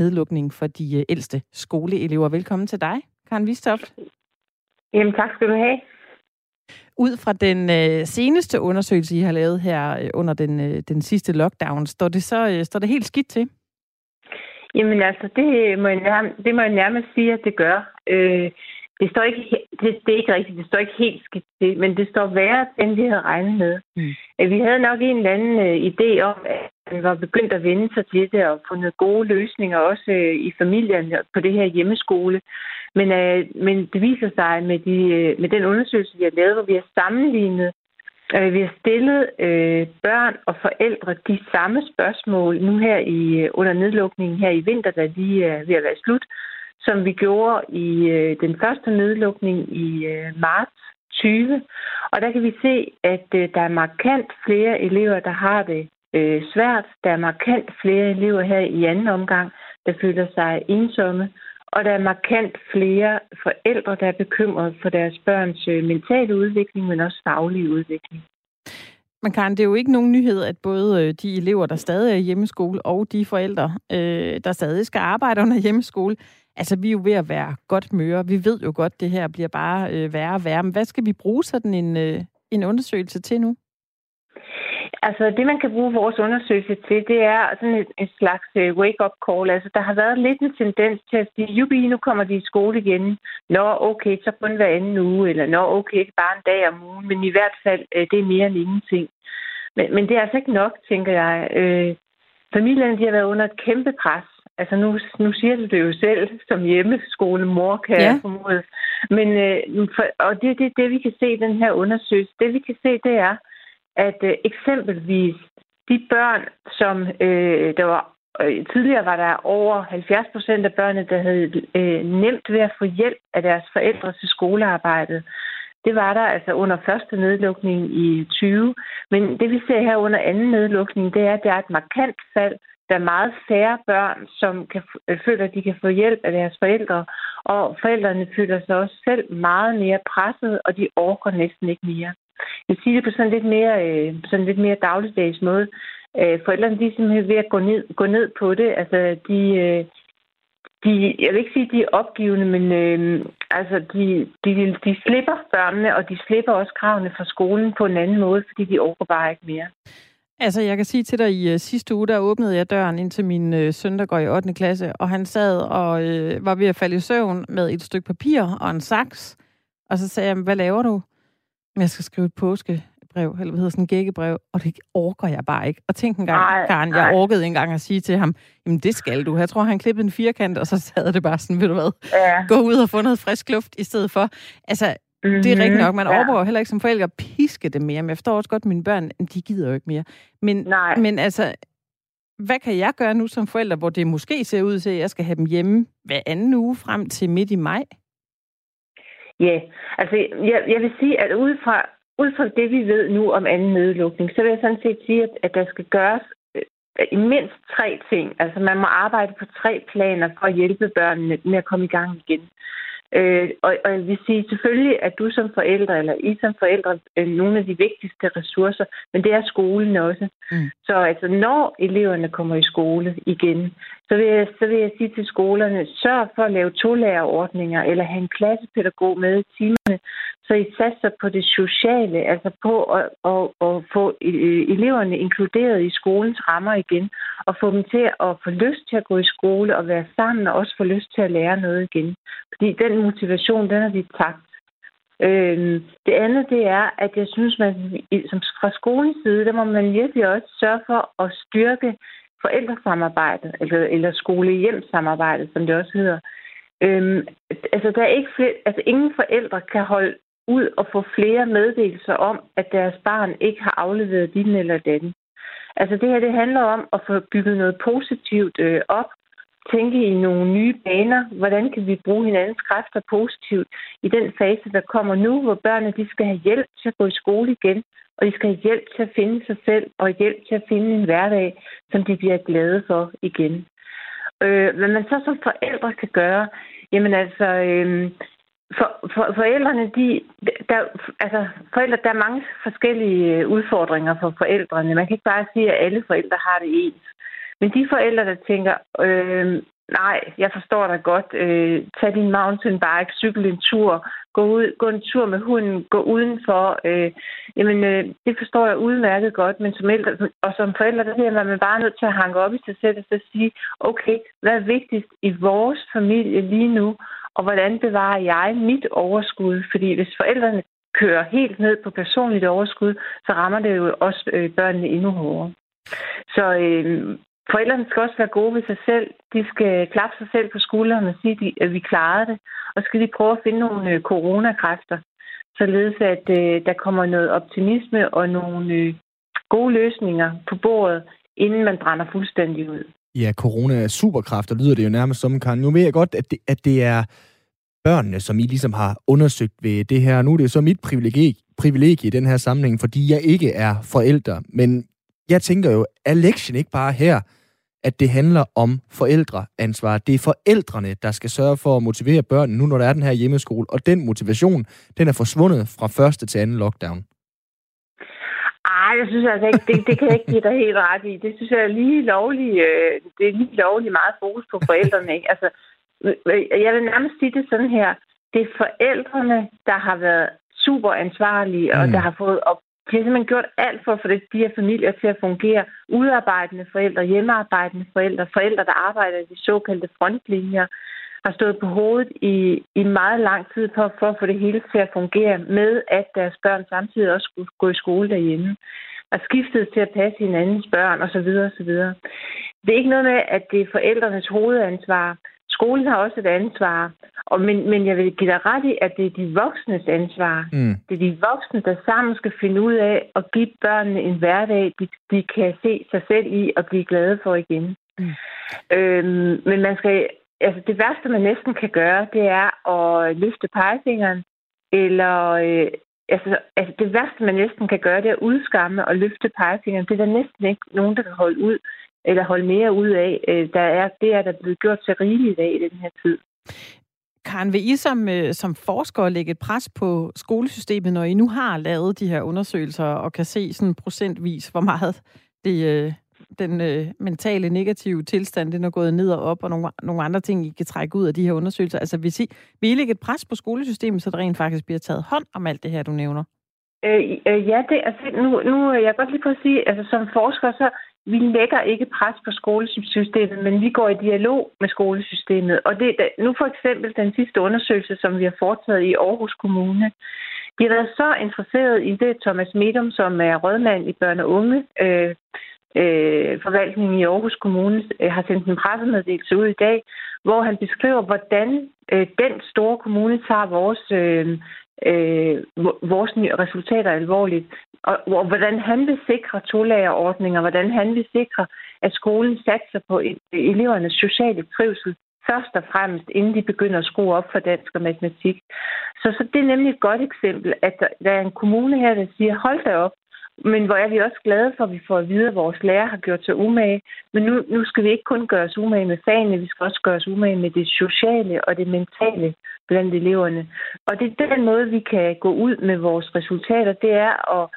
nedlukning for de øh, ældste skoleelever. Velkommen til dig, Karen Vistoft. Jamen, tak skal du have. Ud fra den øh, seneste undersøgelse, I har lavet her øh, under den, øh, den sidste lockdown, står det så øh, står det helt skidt til? Jamen altså, det må jeg nærmest, det må jeg nærmest sige, at det gør. Øh, det, står ikke, det, det er ikke rigtigt, det står ikke helt skidt til, men det står værre, end vi havde regnet med. Mm. Øh, Vi havde nok en eller anden øh, idé om, at man var begyndt at vende sig til det og fundet gode løsninger også øh, i familien på det her hjemmeskole. Men, øh, men det viser sig med, de, øh, med den undersøgelse, vi har lavet, hvor vi har sammenlignet Øh, vi har stillet øh, børn og forældre de samme spørgsmål nu her i under nedlukningen her i vinter, der lige er ved at være slut, som vi gjorde i øh, den første nedlukning i øh, marts 20. Og der kan vi se, at øh, der er markant flere elever, der har det øh, svært. Der er markant flere elever her i anden omgang, der føler sig ensomme. Og der er markant flere forældre, der er bekymrede for deres børns øh, mentale udvikling, men også faglige udvikling. Men Karen, det er jo ikke nogen nyhed, at både øh, de elever, der stadig er i hjemmeskole, og de forældre, øh, der stadig skal arbejde under hjemmeskole, altså vi er jo ved at være godt møre. Vi ved jo godt, det her bliver bare øh, værre og værre. Men hvad skal vi bruge sådan en, øh, en undersøgelse til nu? Altså, det man kan bruge vores undersøgelse til, det er sådan en, en slags øh, wake-up call. Altså, der har været lidt en tendens til at sige, jubi, nu kommer de i skole igen. Nå, okay, så kun hver anden uge, eller nå, okay, bare en dag om ugen. Men i hvert fald, øh, det er mere end ingenting. Men, men det er altså ikke nok, tænker jeg. Øh, familierne, de har været under et kæmpe pres. Altså, nu, nu siger du det jo selv, som hjemmeskolemor, kan Ja. jeg formode. Men, uh, for, og det det, det, vi kan se i den her undersøgelse. Det, vi kan se, det er, at øh, eksempelvis de børn, som øh, der var øh, tidligere var der over 70 procent af børnene, der havde øh, nemt ved at få hjælp af deres forældre til skolearbejdet. Det var der altså under første nedlukning i 20. Men det vi ser her under anden nedlukning, det er, at der er et markant fald. Der er meget færre børn, som kan, øh, føler, at de kan få hjælp af deres forældre. Og forældrene føler sig også selv meget mere presset, og de orker næsten ikke mere. Jeg siger det på sådan lidt mere, øh, sådan lidt mere dagligdags måde. Øh, forældrene de er simpelthen ved at gå ned, gå ned på det. Altså, de, de, jeg vil ikke sige, at de er opgivende, men øh, altså, de, de, de slipper børnene, og de slipper også kravene fra skolen på en anden måde, fordi de overgår bare ikke mere. Altså, jeg kan sige til dig, i uh, sidste uge, der åbnede jeg døren ind til min uh, søn, der går i 8. klasse, og han sad og uh, var ved at falde i søvn med et stykke papir og en saks. Og så sagde jeg, hvad laver du? "Men Jeg skal skrive et påske, brev, eller hvad hedder sådan en gækkebrev, og det orker jeg bare ikke. Og tænk en gang, ej, Karen, jeg orkede engang at sige til ham, jamen det skal du. Jeg tror, han klippede en firkant, og så sad det bare sådan, ved du hvad, ja. gå ud og få noget frisk luft i stedet for. Altså, mm-hmm. det er rigtigt nok, man ja. overgår heller ikke som forældre at piske det mere, men jeg forstår også godt, at mine børn, de gider jo ikke mere. Men, Nej. men altså, hvad kan jeg gøre nu som forælder, hvor det måske ser ud til, at jeg skal have dem hjemme hver anden uge frem til midt i maj? Ja, altså jeg, jeg vil sige, at ud fra, ud fra det, vi ved nu om anden nedlukning, så vil jeg sådan set sige, at, at der skal gøres øh, i mindst tre ting. Altså man må arbejde på tre planer for at hjælpe børnene med at komme i gang igen. Øh, og, og jeg vil sige selvfølgelig, at du som forældre, eller I som forældre, er nogle af de vigtigste ressourcer, men det er skolen også. Mm. Så altså, når eleverne kommer i skole igen, så vil, jeg, så vil jeg sige til skolerne, sørg for at lave to-lærerordninger, eller have en klassepædagog med i timerne, så I satser på det sociale, altså på at, at, at få eleverne inkluderet i skolens rammer igen, og få dem til at få lyst til at gå i skole og være sammen, og også få lyst til at lære noget igen. Fordi den motivation, den har vi tabt. Øhm, det andet, det er, at jeg synes, man som fra skolens side, der må man virkelig også sørge for at styrke forældresamarbejdet, eller, eller skole-hjem-samarbejdet, som det også hedder. Øhm, altså, der er ikke flere, altså, ingen forældre kan holde ud og få flere meddelelser om, at deres barn ikke har afleveret din eller den. Altså det her, det handler om at få bygget noget positivt øh, op, tænke i nogle nye baner. Hvordan kan vi bruge hinandens kræfter positivt i den fase, der kommer nu, hvor børnene de skal have hjælp til at gå i skole igen, og de skal have hjælp til at finde sig selv, og hjælp til at finde en hverdag, som de bliver glade for igen. Øh, hvad man så som forældre kan gøre, jamen altså, øh, for, for, forældrene, de, der, altså, forældre, der er mange forskellige øh, udfordringer for forældrene. Man kan ikke bare sige, at alle forældre har det ens. Men de forældre, der tænker, øh, nej, jeg forstår dig godt, øh, tag din mountainbike, cykel en tur, gå, ud, gå en tur med hunden, gå udenfor. Øh, jamen, øh, det forstår jeg udmærket godt, men som, ældre, og som forældre, der bliver man bare nødt til at hanke op i sig selv og så sige, okay, hvad er vigtigst i vores familie lige nu, og hvordan bevarer jeg mit overskud? Fordi hvis forældrene kører helt ned på personligt overskud, så rammer det jo også øh, børnene endnu hårdere. Så øh, forældrene skal også være gode ved sig selv. De skal klappe sig selv på skulderen og sige, at vi klarede det. Og skal de prøve at finde nogle øh, coronakræfter, således at øh, der kommer noget optimisme og nogle øh, gode løsninger på bordet, inden man brænder fuldstændig ud. Ja, corona er superkræfter, lyder det jo nærmest som, kan. Nu ved jeg godt, at det, at det er børnene, som I ligesom har undersøgt ved det her. Nu er det så mit privilegie, privilegie i den her sammenhæng, fordi jeg ikke er forælder. Men jeg tænker jo, er lektien ikke bare her, at det handler om forældreansvar. Det er forældrene, der skal sørge for at motivere børnene, nu når der er den her hjemmeskole. Og den motivation, den er forsvundet fra første til anden lockdown. Ej, jeg synes altså ikke, det, det kan jeg ikke give dig helt ret i. Det synes jeg er lige lovligt, øh, det er lige lovligt meget fokus på forældrene. Ikke? Altså, øh, jeg vil nærmest sige det sådan her. Det er forældrene, der har været super ansvarlige, og mm. der har fået op, de har simpelthen gjort alt for at få de her familier til at fungere. Udarbejdende forældre, hjemmearbejdende forældre, forældre, der arbejder i de såkaldte frontlinjer, har stået på hovedet i, i meget lang tid for, for at få det hele til at fungere med, at deres børn samtidig også skulle gå i skole derhjemme og skiftet til at passe hinandens børn osv. osv. Det er ikke noget med, at det er forældrenes hovedansvar. Skolen har også et ansvar. Og, men, men jeg vil give dig ret i, at det er de voksnes ansvar. Mm. Det er de voksne, der sammen skal finde ud af at give børnene en hverdag, de, de kan se sig selv i og blive glade for igen. Mm. Øhm, men man skal, altså det værste, man næsten kan gøre, det er at løfte pegefingeren, eller øh, altså, altså det værste, man næsten kan gøre, det er at udskamme og løfte pegefingeren. Det er der næsten ikke nogen, der kan holde ud eller holde mere ud af. Øh, der er, det er der blevet gjort til rigeligt af i den her tid. Karen, vil I som, øh, som forskere lægge et pres på skolesystemet, når I nu har lavet de her undersøgelser og kan se sådan procentvis, hvor meget det, øh, den øh, mentale negative tilstand, den er gået ned og op, og nogle, nogle andre ting, I kan trække ud af de her undersøgelser. Altså, vil I, vil I lægge et pres på skolesystemet, så der rent faktisk bliver taget hånd om alt det her, du nævner? Øh, øh, ja, det, altså, nu, nu øh, jeg godt lige på at sige, altså som forsker, så vi lægger ikke pres på skolesystemet, men vi går i dialog med skolesystemet. Og det, nu for eksempel den sidste undersøgelse, som vi har foretaget i Aarhus Kommune, de har været så interesseret i det, Thomas Medum, som er rådmand i børne- og unge øh, øh, forvaltningen i Aarhus Kommune, øh, har sendt en pressemeddelelse ud i dag, hvor han beskriver, hvordan øh, den store kommune tager vores, øh, øh, vores resultater alvorligt, og, og hvordan han vil sikre tolagerordninger, hvordan han vil sikre, at skolen satser på e-, elevernes sociale trivsel først og fremmest, inden de begynder at skrue op for dansk og matematik. Så, så det er nemlig et godt eksempel, at der, der er en kommune her, der siger, hold da op, men hvor er vi også glade for, at vi får at vide, at vores lærer har gjort sig umage. Men nu, nu skal vi ikke kun gøre os umage med fagene, vi skal også gøre os umage med det sociale og det mentale blandt eleverne. Og det er den måde, vi kan gå ud med vores resultater, det er at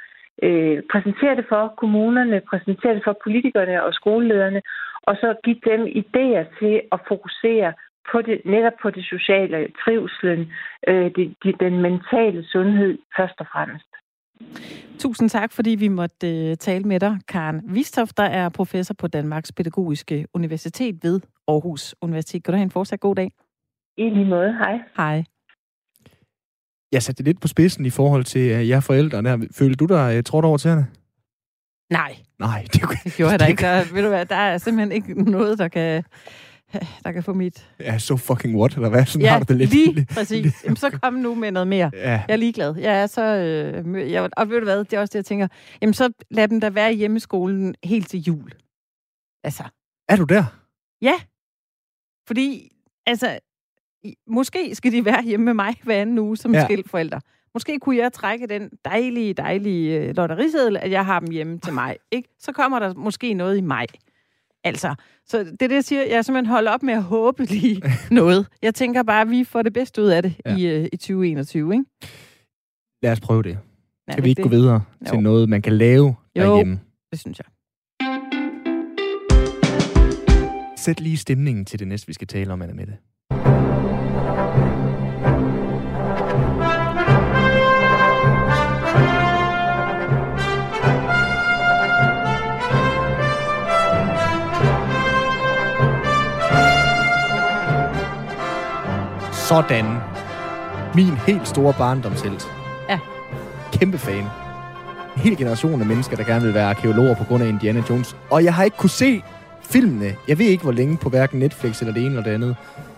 øh, præsentere det for kommunerne, præsentere det for politikerne og skolelederne, og så give dem idéer til at fokusere på det, netop på det sociale, trivselen, øh, det, det, den mentale sundhed først og fremmest. Tusind tak, fordi vi måtte uh, tale med dig, Karen Vistof, der er professor på Danmarks Pædagogiske Universitet ved Aarhus Universitet. Kan du have en fortsat god dag? I lige måde. Hej. Hej. Jeg satte det lidt på spidsen i forhold til uh, jer forældre. Der. Følte du dig uh, trådt over tæerne? Nej. Nej, det, det gjorde jeg da ikke. Der, ved du hvad, der er simpelthen ikke noget, der kan der kan få mit... Ja, so fucking what, eller hvad? Sådan ja, har det lidt. lige præcis. Jamen, så kom nu med noget mere. Ja. Jeg er ligeglad. Jeg er så... Øh, jeg, og ved du hvad, det er også det, jeg tænker. Jamen, så lad dem da være i hjemmeskolen helt til jul. Altså. Er du der? Ja. Fordi, altså, måske skal de være hjemme med mig hver anden uge som ja. skildforældre. Måske kunne jeg trække den dejlige, dejlige øh, lotteriseddel, at jeg har dem hjemme til mig. Ikke? Så kommer der måske noget i maj. Altså, så det er det, jeg siger. Jeg simpelthen holder op med at håbe lige noget. Jeg tænker bare, at vi får det bedste ud af det ja. i, uh, i 2021, ikke? Lad os prøve det. Ja, kan vi ikke det? gå videre jo. til noget, man kan lave jo, derhjemme? det synes jeg. Sæt lige stemningen til det næste, vi skal tale om, Anna Mette. Sådan. Min helt store barndomshelt. Ja. Kæmpe fan. En hel generation af mennesker, der gerne vil være arkeologer på grund af Indiana Jones. Og jeg har ikke kunne se filmene. Jeg ved ikke, hvor længe på hverken Netflix eller det ene eller det andet.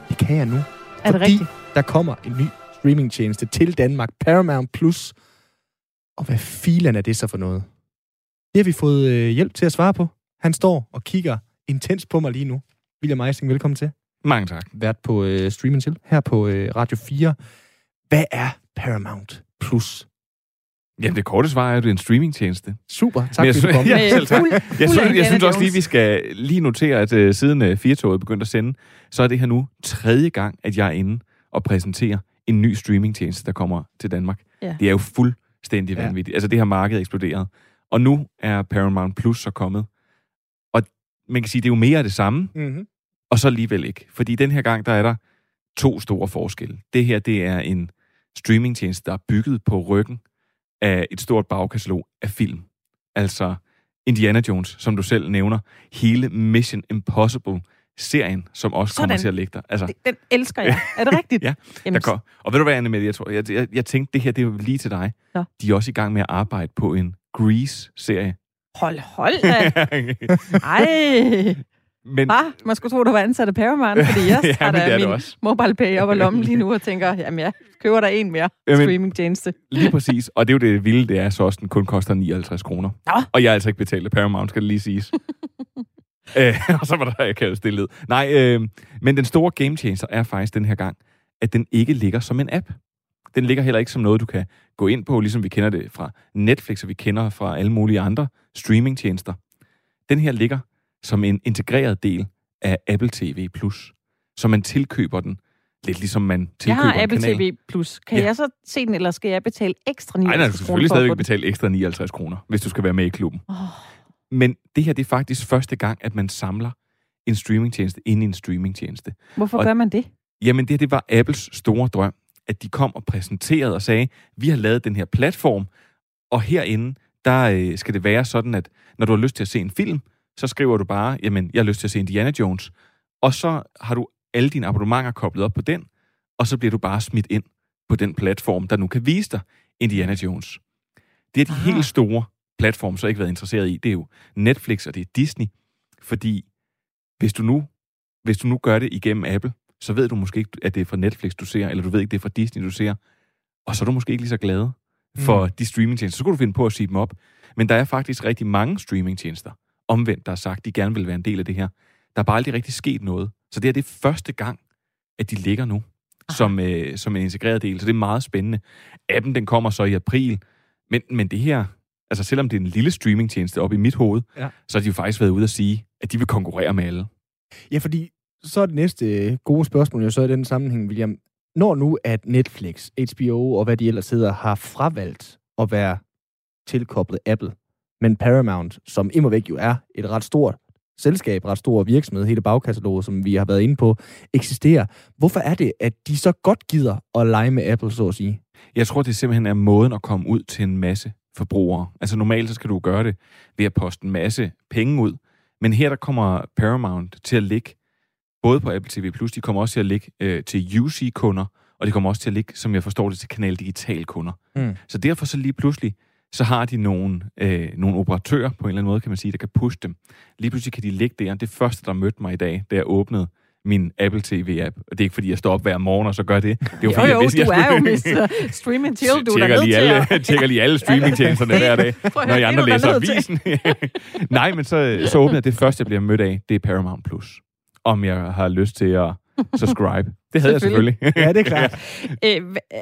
Det kan jeg nu. Er det rigtigt? der kommer en ny streamingtjeneste til Danmark. Paramount Plus. Og hvad filen er det så for noget? Det har vi fået øh, hjælp til at svare på. Han står og kigger intens på mig lige nu. William Eising, velkommen til. Mange tak. Vært på øh, streaming til, her på øh, Radio 4. Hvad er Paramount Plus? Jamen, det korte svar er, at det er en streamingtjeneste. Super, tak fordi du kom. Ja, selv tak. Jeg, synes, jeg synes også lige, vi skal lige notere, at uh, siden uh, Firtoget begyndte at sende, så er det her nu tredje gang, at jeg er inde og præsenterer en ny streamingtjeneste, der kommer til Danmark. Ja. Det er jo fuldstændig ja. vanvittigt. Altså, det her marked er eksploderet. Og nu er Paramount Plus så kommet. Og man kan sige, det er jo mere af det samme. Mm-hmm og så alligevel ikke. Fordi den her gang, der er der to store forskelle. Det her, det er en streamingtjeneste, der er bygget på ryggen af et stort bagkatalog af film. Altså Indiana Jones, som du selv nævner. Hele Mission Impossible serien, som også Sådan. kommer til at ligge der. Altså, den elsker jeg. Er det rigtigt? ja. Der kom. Og ved du hvad, Anne Mette, jeg, tror, jeg, jeg, jeg tænkte, det her det er lige til dig. Ja. De er også i gang med at arbejde på en Grease-serie. Hold, hold da. Ej. Men... Ah, man skulle tro, du var ansat af Paramount, fordi jeg har da min mobile pay op ad lommen lige nu og tænker, jamen jeg køber der en mere streaming-tjeneste. Lige præcis, og det er jo det vilde, det er så også, den kun koster 59 kroner. Ja. Og jeg er altså ikke betalt af Paramount, skal det lige siges. Øh, og så var der, jeg kan stille Nej, øh, men den store game changer er faktisk den her gang, at den ikke ligger som en app. Den ligger heller ikke som noget, du kan gå ind på, ligesom vi kender det fra Netflix, og vi kender fra alle mulige andre streamingtjenester. Den her ligger som en integreret del af Apple TV+. Så man tilkøber den lidt ligesom man tilkøber Jeg har Apple TV+. Plus. Kan ja. jeg så se den, eller skal jeg betale ekstra 59 kroner? Nej, nej, du skal selvfølgelig stadigvæk betale ekstra 59 kroner, hvis du skal være med i klubben. Oh. Men det her det er faktisk første gang, at man samler en streamingtjeneste ind i en streamingtjeneste. Hvorfor og, gør man det? Jamen, det, det var Apples store drøm, at de kom og præsenterede og sagde, vi har lavet den her platform, og herinde, der øh, skal det være sådan, at når du har lyst til at se en film, så skriver du bare, jamen, jeg har lyst til at se Indiana Jones. Og så har du alle dine abonnementer koblet op på den, og så bliver du bare smidt ind på den platform, der nu kan vise dig Indiana Jones. Det er de Aha. helt store platforme, så ikke været interesseret i. Det er jo Netflix og det er Disney. Fordi hvis du nu, hvis du nu gør det igennem Apple, så ved du måske ikke, at det er fra Netflix, du ser, eller du ved ikke, det er fra Disney, du ser. Og så er du måske ikke lige så glad for mm. de streamingtjenester. Så skulle du finde på at sige dem op. Men der er faktisk rigtig mange streamingtjenester, omvendt, der har sagt, de gerne vil være en del af det her. Der er bare aldrig rigtig sket noget. Så det er det første gang, at de ligger nu som, øh, som en integreret del. Så det er meget spændende. Appen, den kommer så i april. Men, men det her, altså selvom det er en lille streamingtjeneste op i mit hoved, ja. så har de jo faktisk været ude at sige, at de vil konkurrere med alle. Ja, fordi så er det næste gode spørgsmål jo så i den sammenhæng, William. Når nu at Netflix, HBO og hvad de ellers hedder, har fravalgt at være tilkoblet Apple, men Paramount, som immer væk jo er et ret stort selskab, ret stor virksomhed, hele bagkataloget, som vi har været inde på, eksisterer. Hvorfor er det, at de så godt gider at lege med Apple, så at sige? Jeg tror, det simpelthen er måden at komme ud til en masse forbrugere. Altså normalt så skal du gøre det ved at poste en masse penge ud, men her der kommer Paramount til at ligge både på Apple TV+, de kommer også til at ligge øh, til UC-kunder, og de kommer også til at ligge, som jeg forstår det, til Kanal Digital-kunder. Mm. Så derfor så lige pludselig, så har de nogle, øh, nogle operatører, på en eller anden måde kan man sige, der kan pushe dem. Lige pludselig kan de ligge der. Det første, der mødte mig i dag, da jeg åbnede min Apple TV-app. Og det er ikke, fordi jeg står op hver morgen og så gør det. Det er jo, fordi, jo, jo, jeg, hvis du jeg, er jo Mr. Stream and Chill. Du er nødt lige alle, at... tjekker lige alle streamingtjenesterne hver dag, når jeg andre læser avisen. Nej, men så, så åbner jeg det første, jeg bliver mødt af, det er Paramount+. Plus. Om jeg har lyst til at subscribe. Det havde jeg selvfølgelig. ja, det er klart. Æ,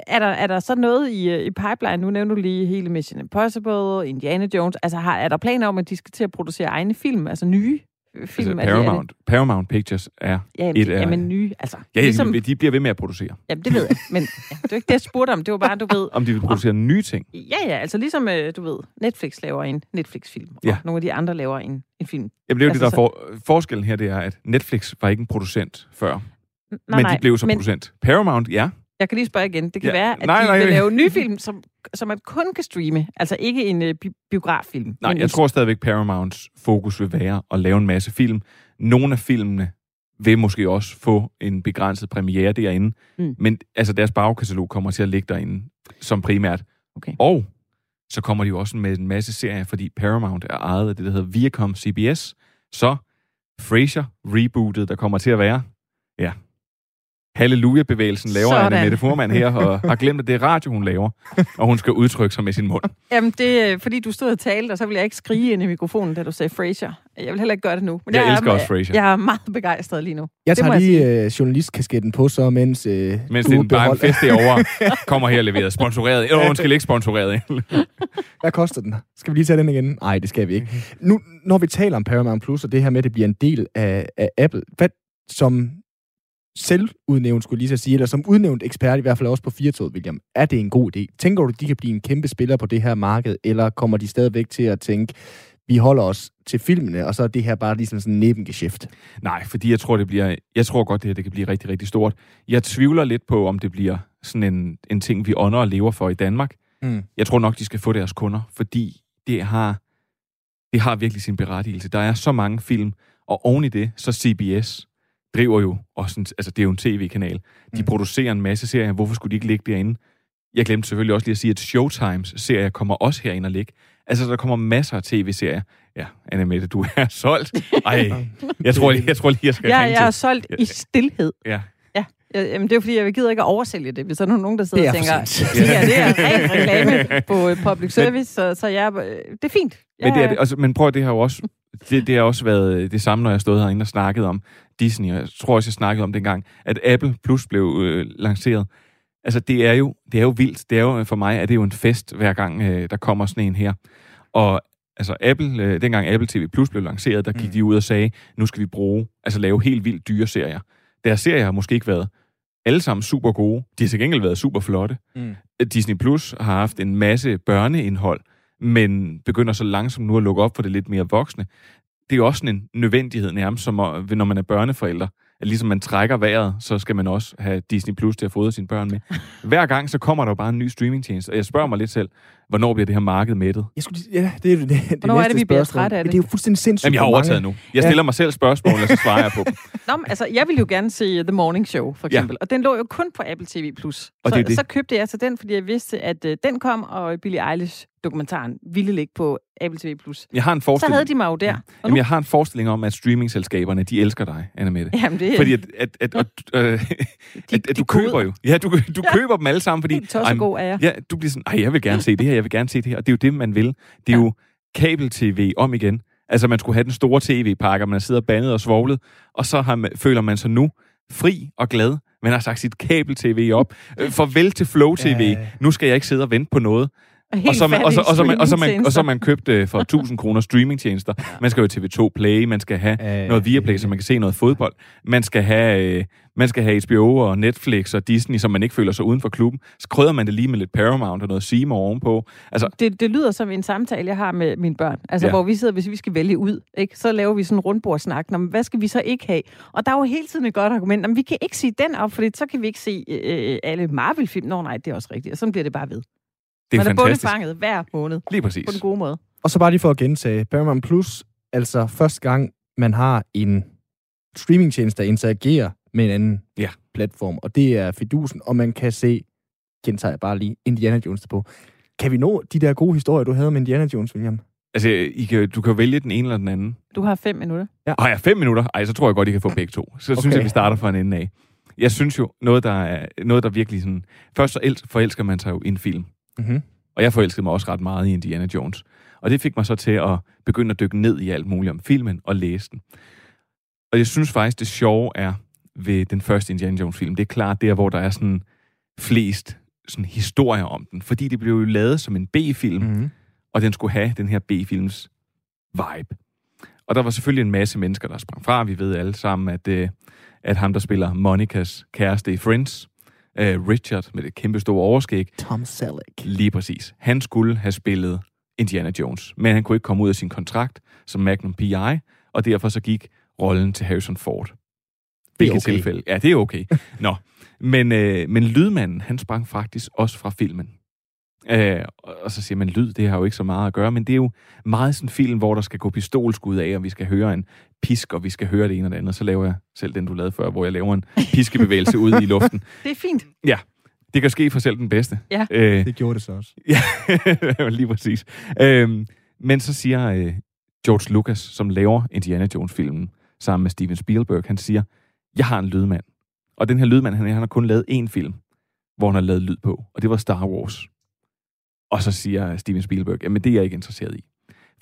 er, der, er der så noget i, øh, i pipeline? Nu nævner du lige hele Mission Impossible, Indiana Jones. Altså, har, er der planer om, at de skal til at producere egne film, altså nye film? Altså, Paramount, det? Paramount Pictures er ja, et af... Jamen nye, altså. Ja, ligesom, de bliver ved med at producere. Jamen, det ved jeg. Men ja, det var ikke det, jeg spurgte om. Det var bare, du ved... Om de vil producere om, nye ting? Ja, ja. Altså ligesom, øh, du ved, Netflix laver en Netflix-film, og ja. nogle af de andre laver en, en film. Jamen, det er jo altså, det, der er for, forskellen her, det er, at Netflix var ikke en producent før. Nej, men de blev så men, producent. Paramount, ja. Jeg kan lige spørge igen. Det kan ja. være, at nej, de nej, vil lave en ny film, som, som man kun kan streame. Altså ikke en uh, bi- biograffilm. Nej, jeg en... tror stadigvæk, Paramounts fokus vil være at lave en masse film. Nogle af filmene vil måske også få en begrænset premiere derinde. Mm. Men altså, deres bagkatalog kommer til at ligge derinde som primært. Okay. Og så kommer de jo også med en masse serier, fordi Paramount er ejet af det, der hedder Viacom CBS. Så Frasier rebootet, der kommer til at være. Ja, halleluja-bevægelsen laver Sådan. Anne Mette Furman her, og har glemt, at det er radio, hun laver, og hun skal udtrykke sig med sin mund. Jamen, det er, fordi du stod og talte, og så ville jeg ikke skrige ind i mikrofonen, da du sagde Frasier. Jeg vil heller ikke gøre det nu. Men jeg, jeg elsker er, også Frasier. Jeg er meget begejstret lige nu. Jeg tager lige uh, journalistkasketten på, så mens uh, Mens du det bare en fest derovre kommer her leveret. Sponsoreret. Eller undskyld, ikke sponsoreret. Hvad koster den? Skal vi lige tage den igen? Nej, det skal vi ikke. Nu, når vi taler om Paramount Plus, og det her med, at det bliver en del af, af Apple, hvad, som selvudnævnt, skulle lige så sige, eller som udnævnt ekspert, i hvert fald også på firetoget, William, er det en god idé? Tænker du, de kan blive en kæmpe spiller på det her marked, eller kommer de stadigvæk til at tænke, vi holder os til filmene, og så er det her bare ligesom sådan en nebengeschæft? Nej, fordi jeg tror, det bliver, jeg tror godt, det her det kan blive rigtig, rigtig stort. Jeg tvivler lidt på, om det bliver sådan en, en ting, vi ånder og lever for i Danmark. Mm. Jeg tror nok, de skal få deres kunder, fordi det har, det har virkelig sin berettigelse. Der er så mange film, og oven i det, så CBS, driver jo også en, altså det er jo en tv-kanal. De mm. producerer en masse serier. Hvorfor skulle de ikke ligge derinde? Jeg glemte selvfølgelig også lige at sige, at Showtimes serier kommer også herind og ligge. Altså, der kommer masser af tv-serier. Ja, Anna Mette, du er solgt. Ej, jeg tror, lige, jeg tror lige, jeg skal Ja, jeg er solgt i stillhed. Ja. Ja, jamen det er fordi, jeg gider ikke at oversælge det, hvis der er nogen, der sidder og tænker, ja, det er ren reklame på øh, public service, så, så jeg, øh, det er fint. Men, det er, altså, men prøv at det har jo også det, det har også været det samme, når jeg stod herinde og snakkede om Disney, og jeg tror også, jeg snakkede om dengang, at Apple Plus blev øh, lanceret. Altså, det er, jo, det er jo vildt. Det er jo, for mig er det jo en fest, hver gang øh, der kommer sådan en her. Og altså, Apple, øh, dengang Apple TV Plus blev lanceret, der gik mm. de ud og sagde, nu skal vi bruge, altså lave helt vildt dyre serier. Deres serier har måske ikke været alle sammen super gode. De har til gengæld været super flotte. Mm. Disney Plus har haft en masse børneindhold, men begynder så langsomt nu at lukke op for det lidt mere voksne. Det er jo også en nødvendighed nærmest, som når man er børneforælder, at ligesom man trækker vejret, så skal man også have Disney Plus til at fodre sine børn med. Hver gang, så kommer der jo bare en ny streamingtjeneste, og jeg spørger mig lidt selv, hvornår bliver det her marked mættet? Jeg skulle, ja, det er det, det, Hvornår er det, vi bliver trætte af det? Det er jo fuldstændig sindssygt. Jamen, jeg har overtaget nu. Jeg stiller ja. mig selv spørgsmål, og så svarer jeg på dem. Nå, men, altså, jeg ville jo gerne se The Morning Show, for eksempel. Ja. Og den lå jo kun på Apple TV+. Plus. Og så, det det. så købte jeg så den, fordi jeg vidste, at uh, den kom, og Billie Eilish dokumentaren ville ligge på Apple TV+. Plus. Jeg har en forestilling. Så havde de mig jo der. Ja. Jamen, jeg har en forestilling om, at streamingselskaberne, de elsker dig, Anna Mette. Jamen, det... Fordi at, at, at, at, øh, de, at, at du køber jo. Ja, du, du ja. køber dem alle sammen, fordi... Helt god er jeg. Ja, du bliver sådan, jeg vil gerne se det her, jeg vil gerne se det her. Og det er jo det, man vil. Det er ja. jo kabel-tv om igen. Altså, man skulle have den store tv-pakke, man sidder bandet og svoglet, og så har man, føler man sig nu fri og glad. Man har sagt sit kabel-tv op. Øh, farvel til Flow TV. Nu skal jeg ikke sidde og vente på noget. Og så, man, og, så, og, så, man, og, så man, og så man købt øh, for 1000 kroner streamingtjenester. Man skal jo TV2 Play, man skal have øh, noget Viaplay, så man kan se noget fodbold. Man skal have, øh, man skal have HBO og Netflix og Disney, så man ikke føler sig uden for klubben. Så krydder man det lige med lidt Paramount og noget Seymour ovenpå. Altså, det, det lyder som en samtale, jeg har med mine børn. Altså, ja. hvor vi sidder, hvis vi skal vælge ud, ikke? så laver vi sådan en rundbordsnak. Nå, men hvad skal vi så ikke have? Og der er jo hele tiden et godt argument. Jamen, vi kan ikke sige den op, for så kan vi ikke se øh, alle Marvel-film. Nå nej, det er også rigtigt. Og sådan bliver det bare ved. Det er Man fantastisk. er fanget hver måned. Lige præcis. På den gode måde. Og så bare lige for at gentage. Paramount Plus, altså første gang, man har en streamingtjeneste, der interagerer med en anden ja. platform, og det er fidusen, og man kan se, gentager jeg bare lige, Indiana Jones på. Kan vi nå de der gode historier, du havde med Indiana Jones, William? Altså, I kan, du kan vælge den ene eller den anden. Du har fem minutter. Ja. Har jeg fem minutter? Ej, så tror jeg godt, I kan få begge to. Så okay. synes jeg, vi starter fra en ende af. Jeg synes jo, noget der, er, noget, der virkelig sådan... Først så forelsker man sig jo i en film. Mm-hmm. Og jeg forelskede mig også ret meget i Indiana Jones. Og det fik mig så til at begynde at dykke ned i alt muligt om filmen og læse den. Og jeg synes faktisk, det sjove er ved den første Indiana Jones-film, det er klart der, hvor der er sådan flest sådan historier om den. Fordi det blev jo lavet som en B-film, mm-hmm. og den skulle have den her B-films vibe. Og der var selvfølgelig en masse mennesker, der sprang fra. Vi ved alle sammen, at, øh, at ham, der spiller Monikas kæreste i Friends, uh, Richard med det kæmpe store overskæg. Tom Selleck. Lige præcis. Han skulle have spillet Indiana Jones, men han kunne ikke komme ud af sin kontrakt som Magnum P.I., og derfor så gik rollen til Harrison Ford. Er okay. tilfælde. Ja, det er okay. Nå, men, øh, men lydmanden, han sprang faktisk også fra filmen. Øh, og så siger man, lyd, det har jo ikke så meget at gøre, men det er jo meget sådan en film, hvor der skal gå pistolskud af, og vi skal høre en pisk, og vi skal høre det ene og det andet. Så laver jeg selv den, du lavede før, hvor jeg laver en piskebevægelse ud i luften. Det er fint. Ja, det kan ske for selv den bedste. Ja, øh, det gjorde det så også. Ja, lige præcis. Øh, men så siger øh, George Lucas, som laver Indiana Jones-filmen, sammen med Steven Spielberg, han siger, jeg har en lydmand. Og den her lydmand, han, han har kun lavet én film, hvor han har lavet lyd på, og det var Star Wars. Og så siger Steven Spielberg, jamen det er jeg ikke interesseret i.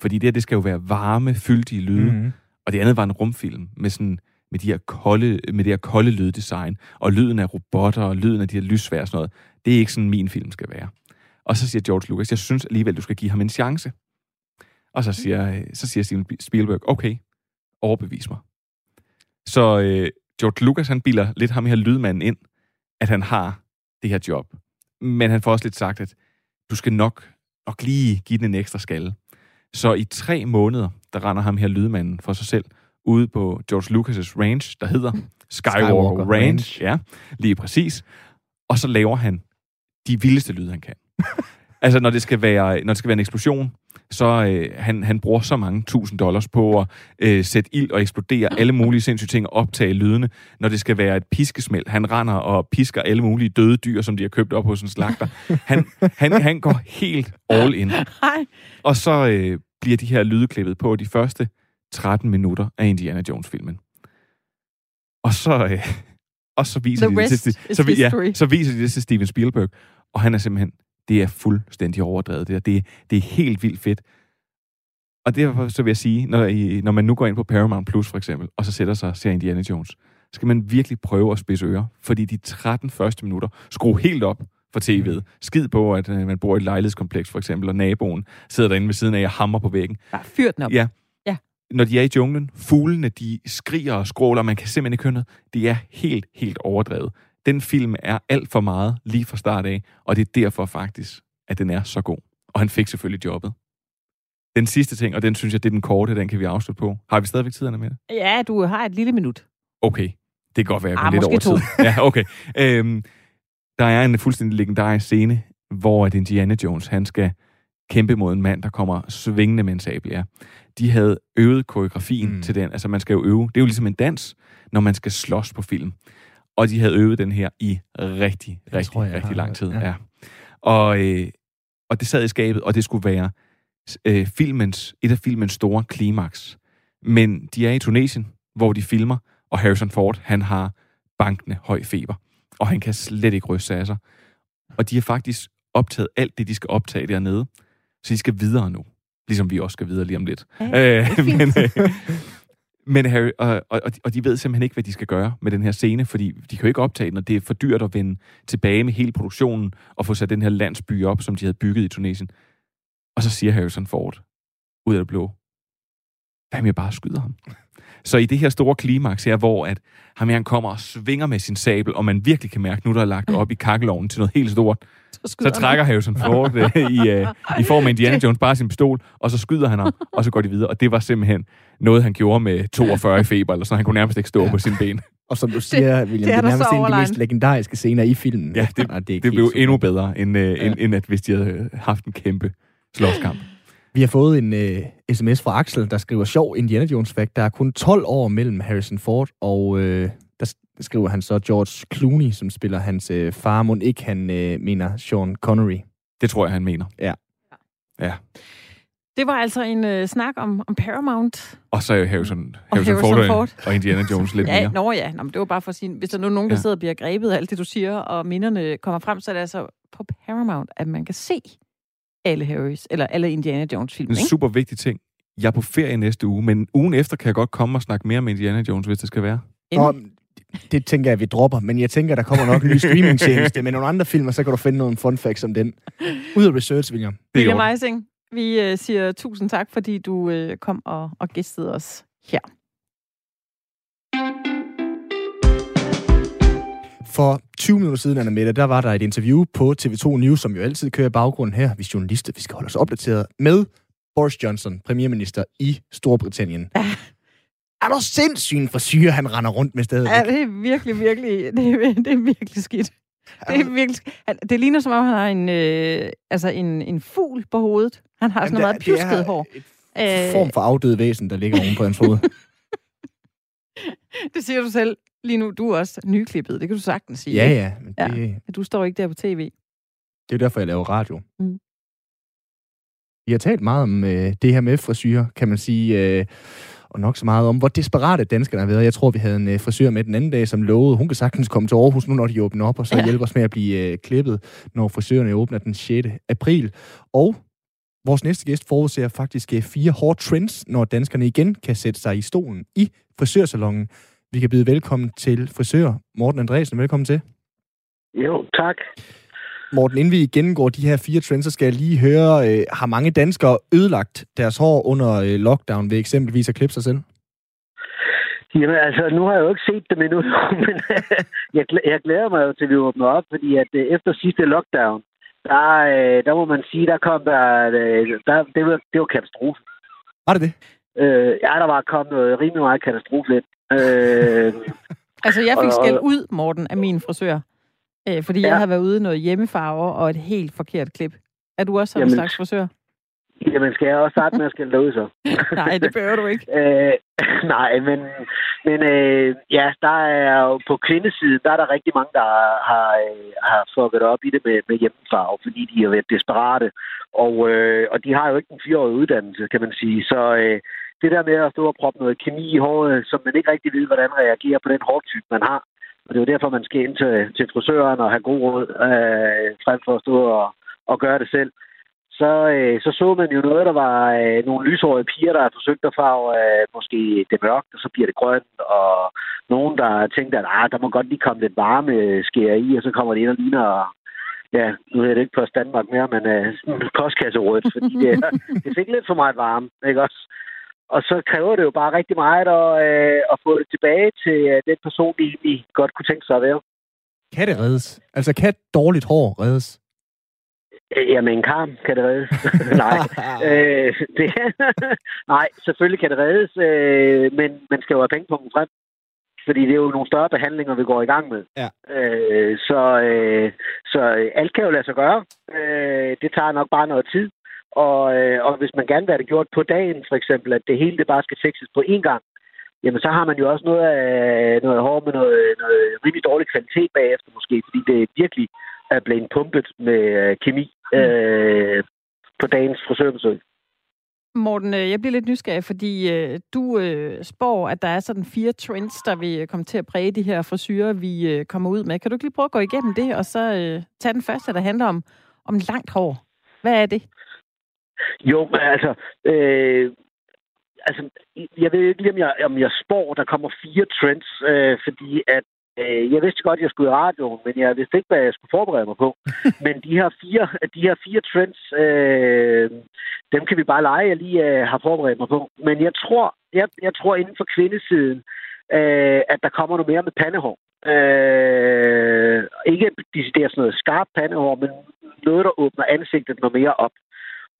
Fordi det her, det skal jo være varme, fyldige lyde. Mm-hmm. Og det andet var en rumfilm med sådan med de her kolde, med det her kolde lyddesign, og lyden af robotter, og lyden af de her lysvær og sådan noget. Det er ikke sådan, min film skal være. Og så siger George Lucas, jeg synes alligevel, du skal give ham en chance. Og så siger, så siger Steven Spielberg, okay, overbevis mig. Så øh, George Lucas, han biler lidt ham her lydmanden ind, at han har det her job. Men han får også lidt sagt, at du skal nok, nok lige give den en ekstra skalle. Så i tre måneder, der render ham her lydmanden for sig selv ude på George Lucas' range, der hedder Skywalker, Skywalker Range. range. Ja, lige præcis. Og så laver han de vildeste lyde, han kan. altså, når det skal være, når det skal være en eksplosion, så øh, han, han bruger så mange tusind dollars på at øh, sætte ild og eksplodere alle mulige sindssyge ting og optage lydene. Når det skal være et piskesmæld, han render og pisker alle mulige døde dyr, som de har købt op hos en slagter. Han, han, han går helt all in. Og så øh, bliver de her lyde klippet på de første 13 minutter af Indiana Jones-filmen. Og så, øh, og så viser, The de det til, så, ja, så viser de det til Steven Spielberg, og han er simpelthen det er fuldstændig overdrevet. Det er, det, det er helt vildt fedt. Og derfor så vil jeg sige, når, I, når man nu går ind på Paramount Plus for eksempel, og så sætter sig og ser Indiana Jones, så skal man virkelig prøve at spidse ører, fordi de 13 første minutter skru helt op for tv'et. Mm. Skid på, at øh, man bor i et lejlighedskompleks for eksempel, og naboen sidder derinde ved siden af og hammer på væggen. Bare fyr den op. Ja. ja. Når de er i junglen, fuglene, de skriger og skråler, man kan simpelthen ikke høre noget. Det er helt, helt overdrevet. Den film er alt for meget lige fra start af, og det er derfor faktisk, at den er så god. Og han fik selvfølgelig jobbet. Den sidste ting, og den synes jeg, det er den korte, den kan vi afslutte på. Har vi stadigvæk tiderne med det? Ja, du har et lille minut. Okay. Det kan godt være, jeg ah, lidt over to. tid. Ja, okay. Øhm, der er en fuldstændig legendarisk scene, hvor at Indiana Jones, han skal kæmpe mod en mand, der kommer svingende med en sabel, ja. De havde øvet koreografien mm. til den. Altså, man skal jo øve. Det er jo ligesom en dans, når man skal slås på film. Og de havde øvet den her i rigtig, jeg rigtig, tror, rigtig lang tid. Ja. ja. Og, øh, og det sad i skabet, og det skulle være øh, filmens, et af filmens store klimaks. Men de er i Tunesien, hvor de filmer, og Harrison Ford, han har bankende høj feber, og han kan slet ikke ryste af sig. Og de har faktisk optaget alt det, de skal optage dernede, så de skal videre nu. Ligesom vi også skal videre lige om lidt. Ja, øh, men, øh, men Harry, og, og, og de ved simpelthen ikke, hvad de skal gøre med den her scene, fordi de kan jo ikke optage den, og det er for dyrt at vende tilbage med hele produktionen og få sat den her landsby op, som de havde bygget i Tunesien. Og så siger Harrison Ford, ud af det blå, hvad om jeg bare skyder ham? Så i det her store klimaks her, hvor at ham her, han kommer og svinger med sin sabel, og man virkelig kan mærke, nu der er lagt op i kakkeloven til noget helt stort, så, så trækker Harrison Ford uh, i, uh, i form af Indiana Jones bare sin pistol, og så skyder han ham, og så går de videre. Og det var simpelthen noget, han gjorde med 42 i feber, eller så han kunne nærmest ikke stå ja. på sine ben. Og som du siger, William, det, det er, det er nærmest en af de mest legendariske scener i filmen. Ja, det, det, det blev endnu bedre, end, uh, ja. end, end at hvis de havde haft en kæmpe slåskamp. Vi har fået en uh, sms fra Axel, der skriver sjov Indiana Jones fact. Der er kun 12 år mellem Harrison Ford og der skriver han så George Clooney, som spiller hans uh, far. Må ikke han uh, mener Sean Connery? Det tror jeg, han mener. Ja. Ja. Det var altså en uh, snak om, om Paramount. Og så er jo Harrison, Harrison, Harrison Ford, Ford og Indiana Jones lidt ja, mere. Nå ja, nå, men det var bare for at sige, hvis der nu er nogen, der ja. sidder og bliver grebet af alt det, du siger, og minderne kommer frem, så er det altså på Paramount, at man kan se alle Harrys, eller alle Indiana Jones-film. En super vigtig ting. Jeg er på ferie næste uge, men ugen efter kan jeg godt komme og snakke mere med Indiana Jones, hvis det skal være. Nå, det tænker jeg, at vi dropper, men jeg tænker, der kommer nok en ny streamingtjeneste med nogle andre film, og så kan du finde nogle fun facts om den. Ud af research, William. William Eising, vi uh, siger tusind tak, fordi du uh, kom og, og gæstede os her. For 20 minutter siden, Anna Mette, der var der et interview på TV2 News, som jo altid kører i baggrunden her. Vi journalister, vi skal holde os opdateret med Boris Johnson, premierminister i Storbritannien. Er der sindssygt for syre, han render rundt med stedet? Ja, det er virkelig, virkelig, det er, det er virkelig skidt. Det, er virkelig, det ligner som om, han har en, øh, altså en, en fugl på hovedet. Han har sådan noget meget pjusket hår. En form for afdød væsen, der ligger oven på hans hoved. det siger du selv lige nu. Du er også nyklippet, det kan du sagtens sige. Ja, ja. Men det... ja. Du står ikke der på tv. Det er derfor, jeg laver radio. Mm. Vi har talt meget om øh, det her med frisyrer, kan man sige, øh, og nok så meget om, hvor desperate danskerne har været. Jeg tror, vi havde en øh, frisør med den anden dag, som lovede, hun kan sagtens komme til Aarhus nu, når de åbner op, og så ja. hjælpe os med at blive øh, klippet, når frisørerne åbner den 6. april. Og vores næste gæst forudser faktisk øh, fire hårde trends, når danskerne igen kan sætte sig i stolen i frisørsalongen. Vi kan byde velkommen til frisør Morten Andresen. Velkommen til. Jo, tak. Morten, inden vi gennemgår de her fire trends, så skal jeg lige høre, øh, har mange danskere ødelagt deres hår under øh, lockdown ved eksempelvis at klippe sig selv? Jamen altså, nu har jeg jo ikke set dem endnu, men jeg, jeg glæder mig jo til, at vi åbner op, fordi at øh, efter sidste lockdown, der, øh, der må man sige, der kom der, øh, der det, var, det var katastrofe. Var det det? Øh, ja, der var kommet noget rimelig meget katastrofe ind. Øh, altså, jeg fik skæld ud, Morten, af min frisør. Øh, fordi ja. jeg har været ude noget hjemmefarver og et helt forkert klip. Er du også sådan en slags frisør? Jamen, skal jeg også starte med at skælde ud så? nej, det behøver du ikke. øh, nej, men, men øh, ja, der er jo på kvindesiden, der er der rigtig mange, der har, øh, har fucket op i det med, med hjemmefarve, fordi de har været desperate. Og, øh, og de har jo ikke en fireårig uddannelse, kan man sige. Så øh, det der med at stå og proppe noget kemi i håret, som man ikke rigtig ved, hvordan reagerer på den hårtype, man har. Og det er jo derfor, man skal ind til, til frisøren og have god råd, øh, frem for at stå og, og gøre det selv. Så, øh, så så man jo noget, der var øh, nogle lyshårede piger, der har forsøgt at farve øh, måske det mørkt, og så bliver det grønt, og nogen, der tænkte, at ah, der må godt lige komme lidt varme øh, skære i, og så kommer det ind og ligner ja, nu hedder det ikke på Danmark mere, men øh, postkasserådet, fordi det, det fik lidt for meget varme, ikke også? Og så kræver det jo bare rigtig meget at, øh, at få det tilbage til øh, den person, vi egentlig godt kunne tænke sig at være. Kan det reddes? Altså, kan dårligt hår reddes? Øh, jamen, en karm kan det reddes. nej, øh, det, nej, selvfølgelig kan det reddes, øh, men man skal jo have penge på frem. fordi det er jo nogle større behandlinger, vi går i gang med. Ja. Øh, så, øh, så alt kan jo lade sig gøre. Øh, det tager nok bare noget tid. Og, øh, og hvis man gerne vil have det gjort på dagen, for eksempel, at det hele det bare skal fikses på én gang, jamen så har man jo også noget af noget hår med noget, noget rimelig dårlig kvalitet bagefter måske, fordi det virkelig er blevet pumpet med øh, kemi øh, på dagens frisørbesøg. Morten, øh, jeg bliver lidt nysgerrig, fordi øh, du øh, spår, at der er sådan fire trends, der vil komme til at præge de her frisyrer, vi øh, kommer ud med. Kan du ikke lige prøve at gå igennem det, og så øh, tage den første, der handler om, om langt hår? Hvad er det? Jo, men altså, øh, altså, jeg ved ikke om jeg, om jeg spår, der kommer fire trends, øh, fordi at øh, jeg vidste godt, at jeg skulle i radioen, men jeg vidste ikke, hvad jeg skulle forberede mig på. men de her fire, de her fire trends, øh, dem kan vi bare lege, jeg lige øh, har forberedt mig på. Men jeg tror, jeg, jeg tror inden for kvindesiden, øh, at der kommer noget mere med pandehår. Øh, ikke decideret sådan noget skarpt pandehår, men noget, der åbner ansigtet noget mere op.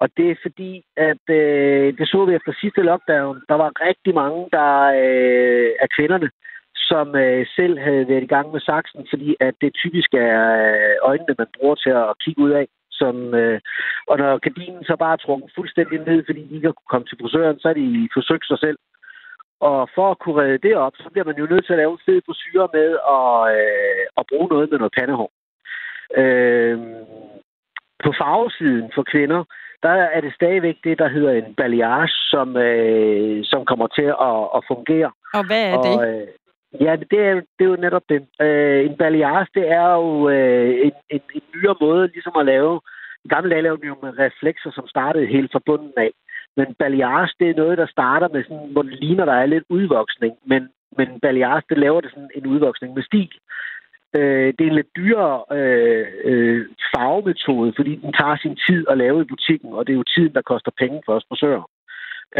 Og det er fordi, at øh, det så vi efter sidste lockdown, der var rigtig mange der øh, af kvinderne, som øh, selv havde været i gang med saksen, fordi at det typisk er øh, øjnene, man bruger til at kigge ud af. Som, øh, og når gardinen så bare er trukket fuldstændig ned, fordi de ikke kunne komme til frisøren, så er de forsøgt sig selv. Og for at kunne redde det op, så bliver man jo nødt til at lave en fed frisyr med at, øh, at bruge noget med noget pandehår. Øh, på farvesiden for kvinder, der er det stadigvæk det, der hedder en balayage, som, øh, som kommer til at, at fungere. Og hvad er og, det? Øh, ja, det er, det er jo netop det. Øh, en balayage, det er jo øh, en, en, en nyere måde ligesom at lave... I gamle dage lavede vi jo med reflekser, som startede helt forbundet af. Men balayage, det er noget, der starter med sådan, hvor det ligner, der er lidt udvoksning. Men, men balayage, det laver det sådan en udvoksning med stil. Øh, det er en lidt dyrere øh, øh, farvemetode, fordi den tager sin tid at lave i butikken, og det er jo tiden, der koster penge for os frisører.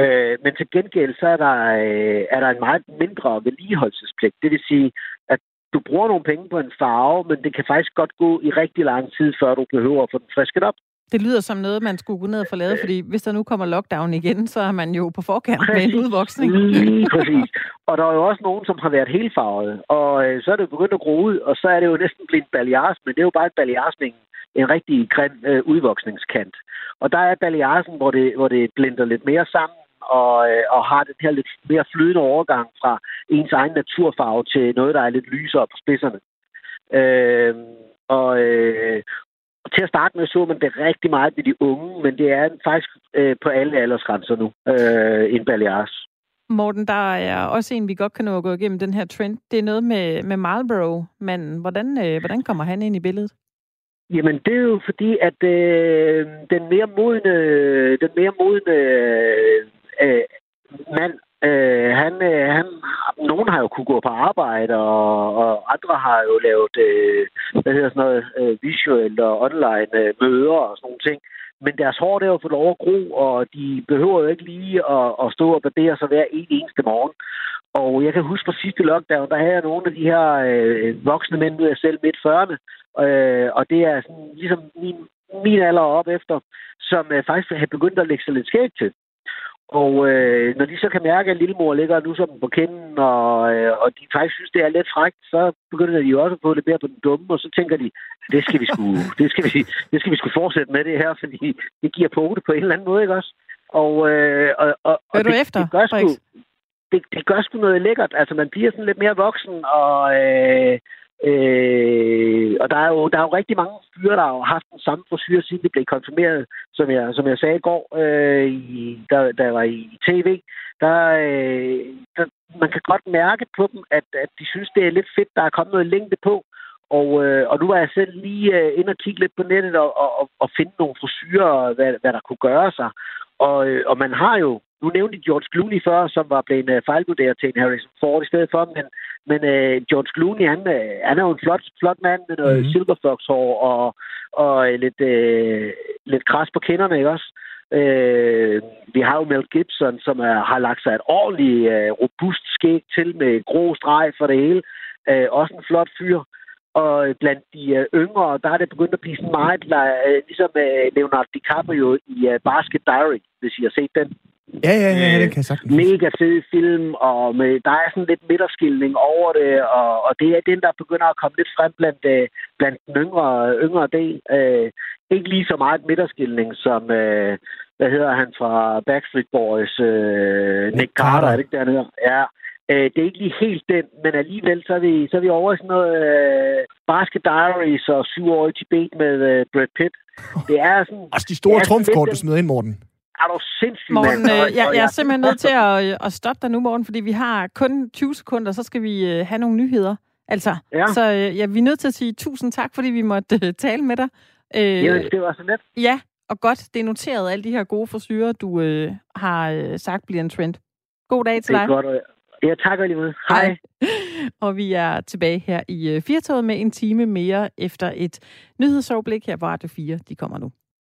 Øh, men til gengæld så er der, øh, er der en meget mindre vedligeholdelsespligt. Det vil sige, at du bruger nogle penge på en farve, men det kan faktisk godt gå i rigtig lang tid, før du behøver at få den frisket op. Det lyder som noget, man skulle gå ned og få lavet, fordi hvis der nu kommer lockdown igen, så er man jo på forkant med en udvoksning. Lige præcis. Og der er jo også nogen, som har været helt farvet, og øh, så er det begyndt at gro ud, og så er det jo næsten blevet balayage, men det er jo bare et balayage med en rigtig grim øh, udvoksningskant. Og der er balayagen, hvor det, hvor det blinder lidt mere sammen, og, øh, og har den her lidt mere flydende overgang fra ens egen naturfarve til noget, der er lidt lysere på spidserne. Øh, og, øh, og til at starte med så man det rigtig meget ved de unge, men det er faktisk øh, på alle aldersgrænser nu, øh, en balayage. Morten, der er også en, vi godt kan nå at gå igennem den her trend. Det er noget med, med Marlboro, men hvordan, øh, hvordan kommer han ind i billedet? Jamen, det er jo fordi, at øh, den mere modne, den mere modne øh, mand, øh, han, øh, han, nogen har jo kunne gå på arbejde, og, og andre har jo lavet, øh, hvad hedder sådan noget, øh, visuelt og online øh, møder og sådan nogle ting. Men deres hår, det er jo fået lov at gro, og de behøver jo ikke lige at, at stå og barbere sig hver en eneste morgen. Og jeg kan huske fra sidste lockdown, der havde jeg nogle af de her øh, voksne mænd, nu er jeg selv midt 40'erne, øh, og det er sådan, ligesom min, min alder op efter, som øh, faktisk har begyndt at lægge sig lidt skægt til. Og øh, når de så kan mærke, at lillemor ligger nu som på kinden, og, øh, og de faktisk synes, det er lidt frækt, så begynder de jo også at få lidt mere på den dumme, og så tænker de, det skal vi sgu, det skal vi, det skal vi sgu fortsætte med det her, fordi det giver på det på en eller anden måde, ikke også? Og, øh, og, og, og det, efter, det, gør sgu, det, det gør sgu noget lækkert. Altså, man bliver sådan lidt mere voksen, og... Øh, Øh, og der er, jo, der er jo rigtig mange fyre, der har haft den samme frisyr, siden det blev konfirmeret, som jeg, som jeg sagde i går, øh, i, da, da jeg var i tv. Der, øh, der, man kan godt mærke på dem, at, at de synes, det er lidt fedt, der er kommet noget længde på. Og, øh, og nu var jeg selv lige øh, inde og kigge lidt på nettet og, og, og finde nogle frisyrer, hvad, hvad der kunne gøre sig. Og, øh, og man har jo nu nævnte George Clooney før, som var blevet uh, fejlvurderet til en Harrison Ford i stedet for, men, men uh, George Clooney, han, uh, han er jo en flot, flot mand med noget mm. silverfox-hår og, og uh, lidt, uh, lidt kras på kinderne, ikke også? Uh, vi har jo Mel Gibson, som uh, har lagt sig et ordentligt uh, robust skæg til med grå streg for det hele. Uh, også en flot fyr. Og blandt de uh, yngre, der er det begyndt at blive sådan meget, uh, ligesom uh, Leonardo DiCaprio i uh, Basket Diary, hvis I har set den. Ja, ja, ja, det kan jeg sagtens. Mega fed film, og med, der er sådan lidt midterskilning over det, og, og det er den, der begynder at komme lidt frem blandt, øh, blandt den yngre, yngre del. Øh, ikke lige så meget midterskilning som, øh, hvad hedder han fra Backstreet Boys, øh, Nick, Carter, er det ikke dernede? Ja, Øh, det er ikke lige helt den, men alligevel så er vi, så er vi over i sådan noget øh, Basket Diaries og syv år i Tibet med øh, Brad Pitt. Det er sådan... Altså de store trumfkort, du smider ind, Morten. Er du sindssygt, Morten, øh, jeg, jeg er simpelthen nødt til at, øh, at stoppe dig nu, Morten, fordi vi har kun 20 sekunder, så skal vi øh, have nogle nyheder. Altså, ja. så øh, ja, vi er nødt til at sige tusind tak, fordi vi måtte øh, tale med dig. Øh, ja, det var så let. Ja, og godt, det er noteret, alle de her gode forsyre, du øh, har øh, sagt bliver en trend. God dag til dig. Det er dig. godt, Ja, tak alligevel. Hej. Hej. Og vi er tilbage her i uh, Firtoget med en time mere efter et nyhedsoverblik her på Radio 4. De kommer nu.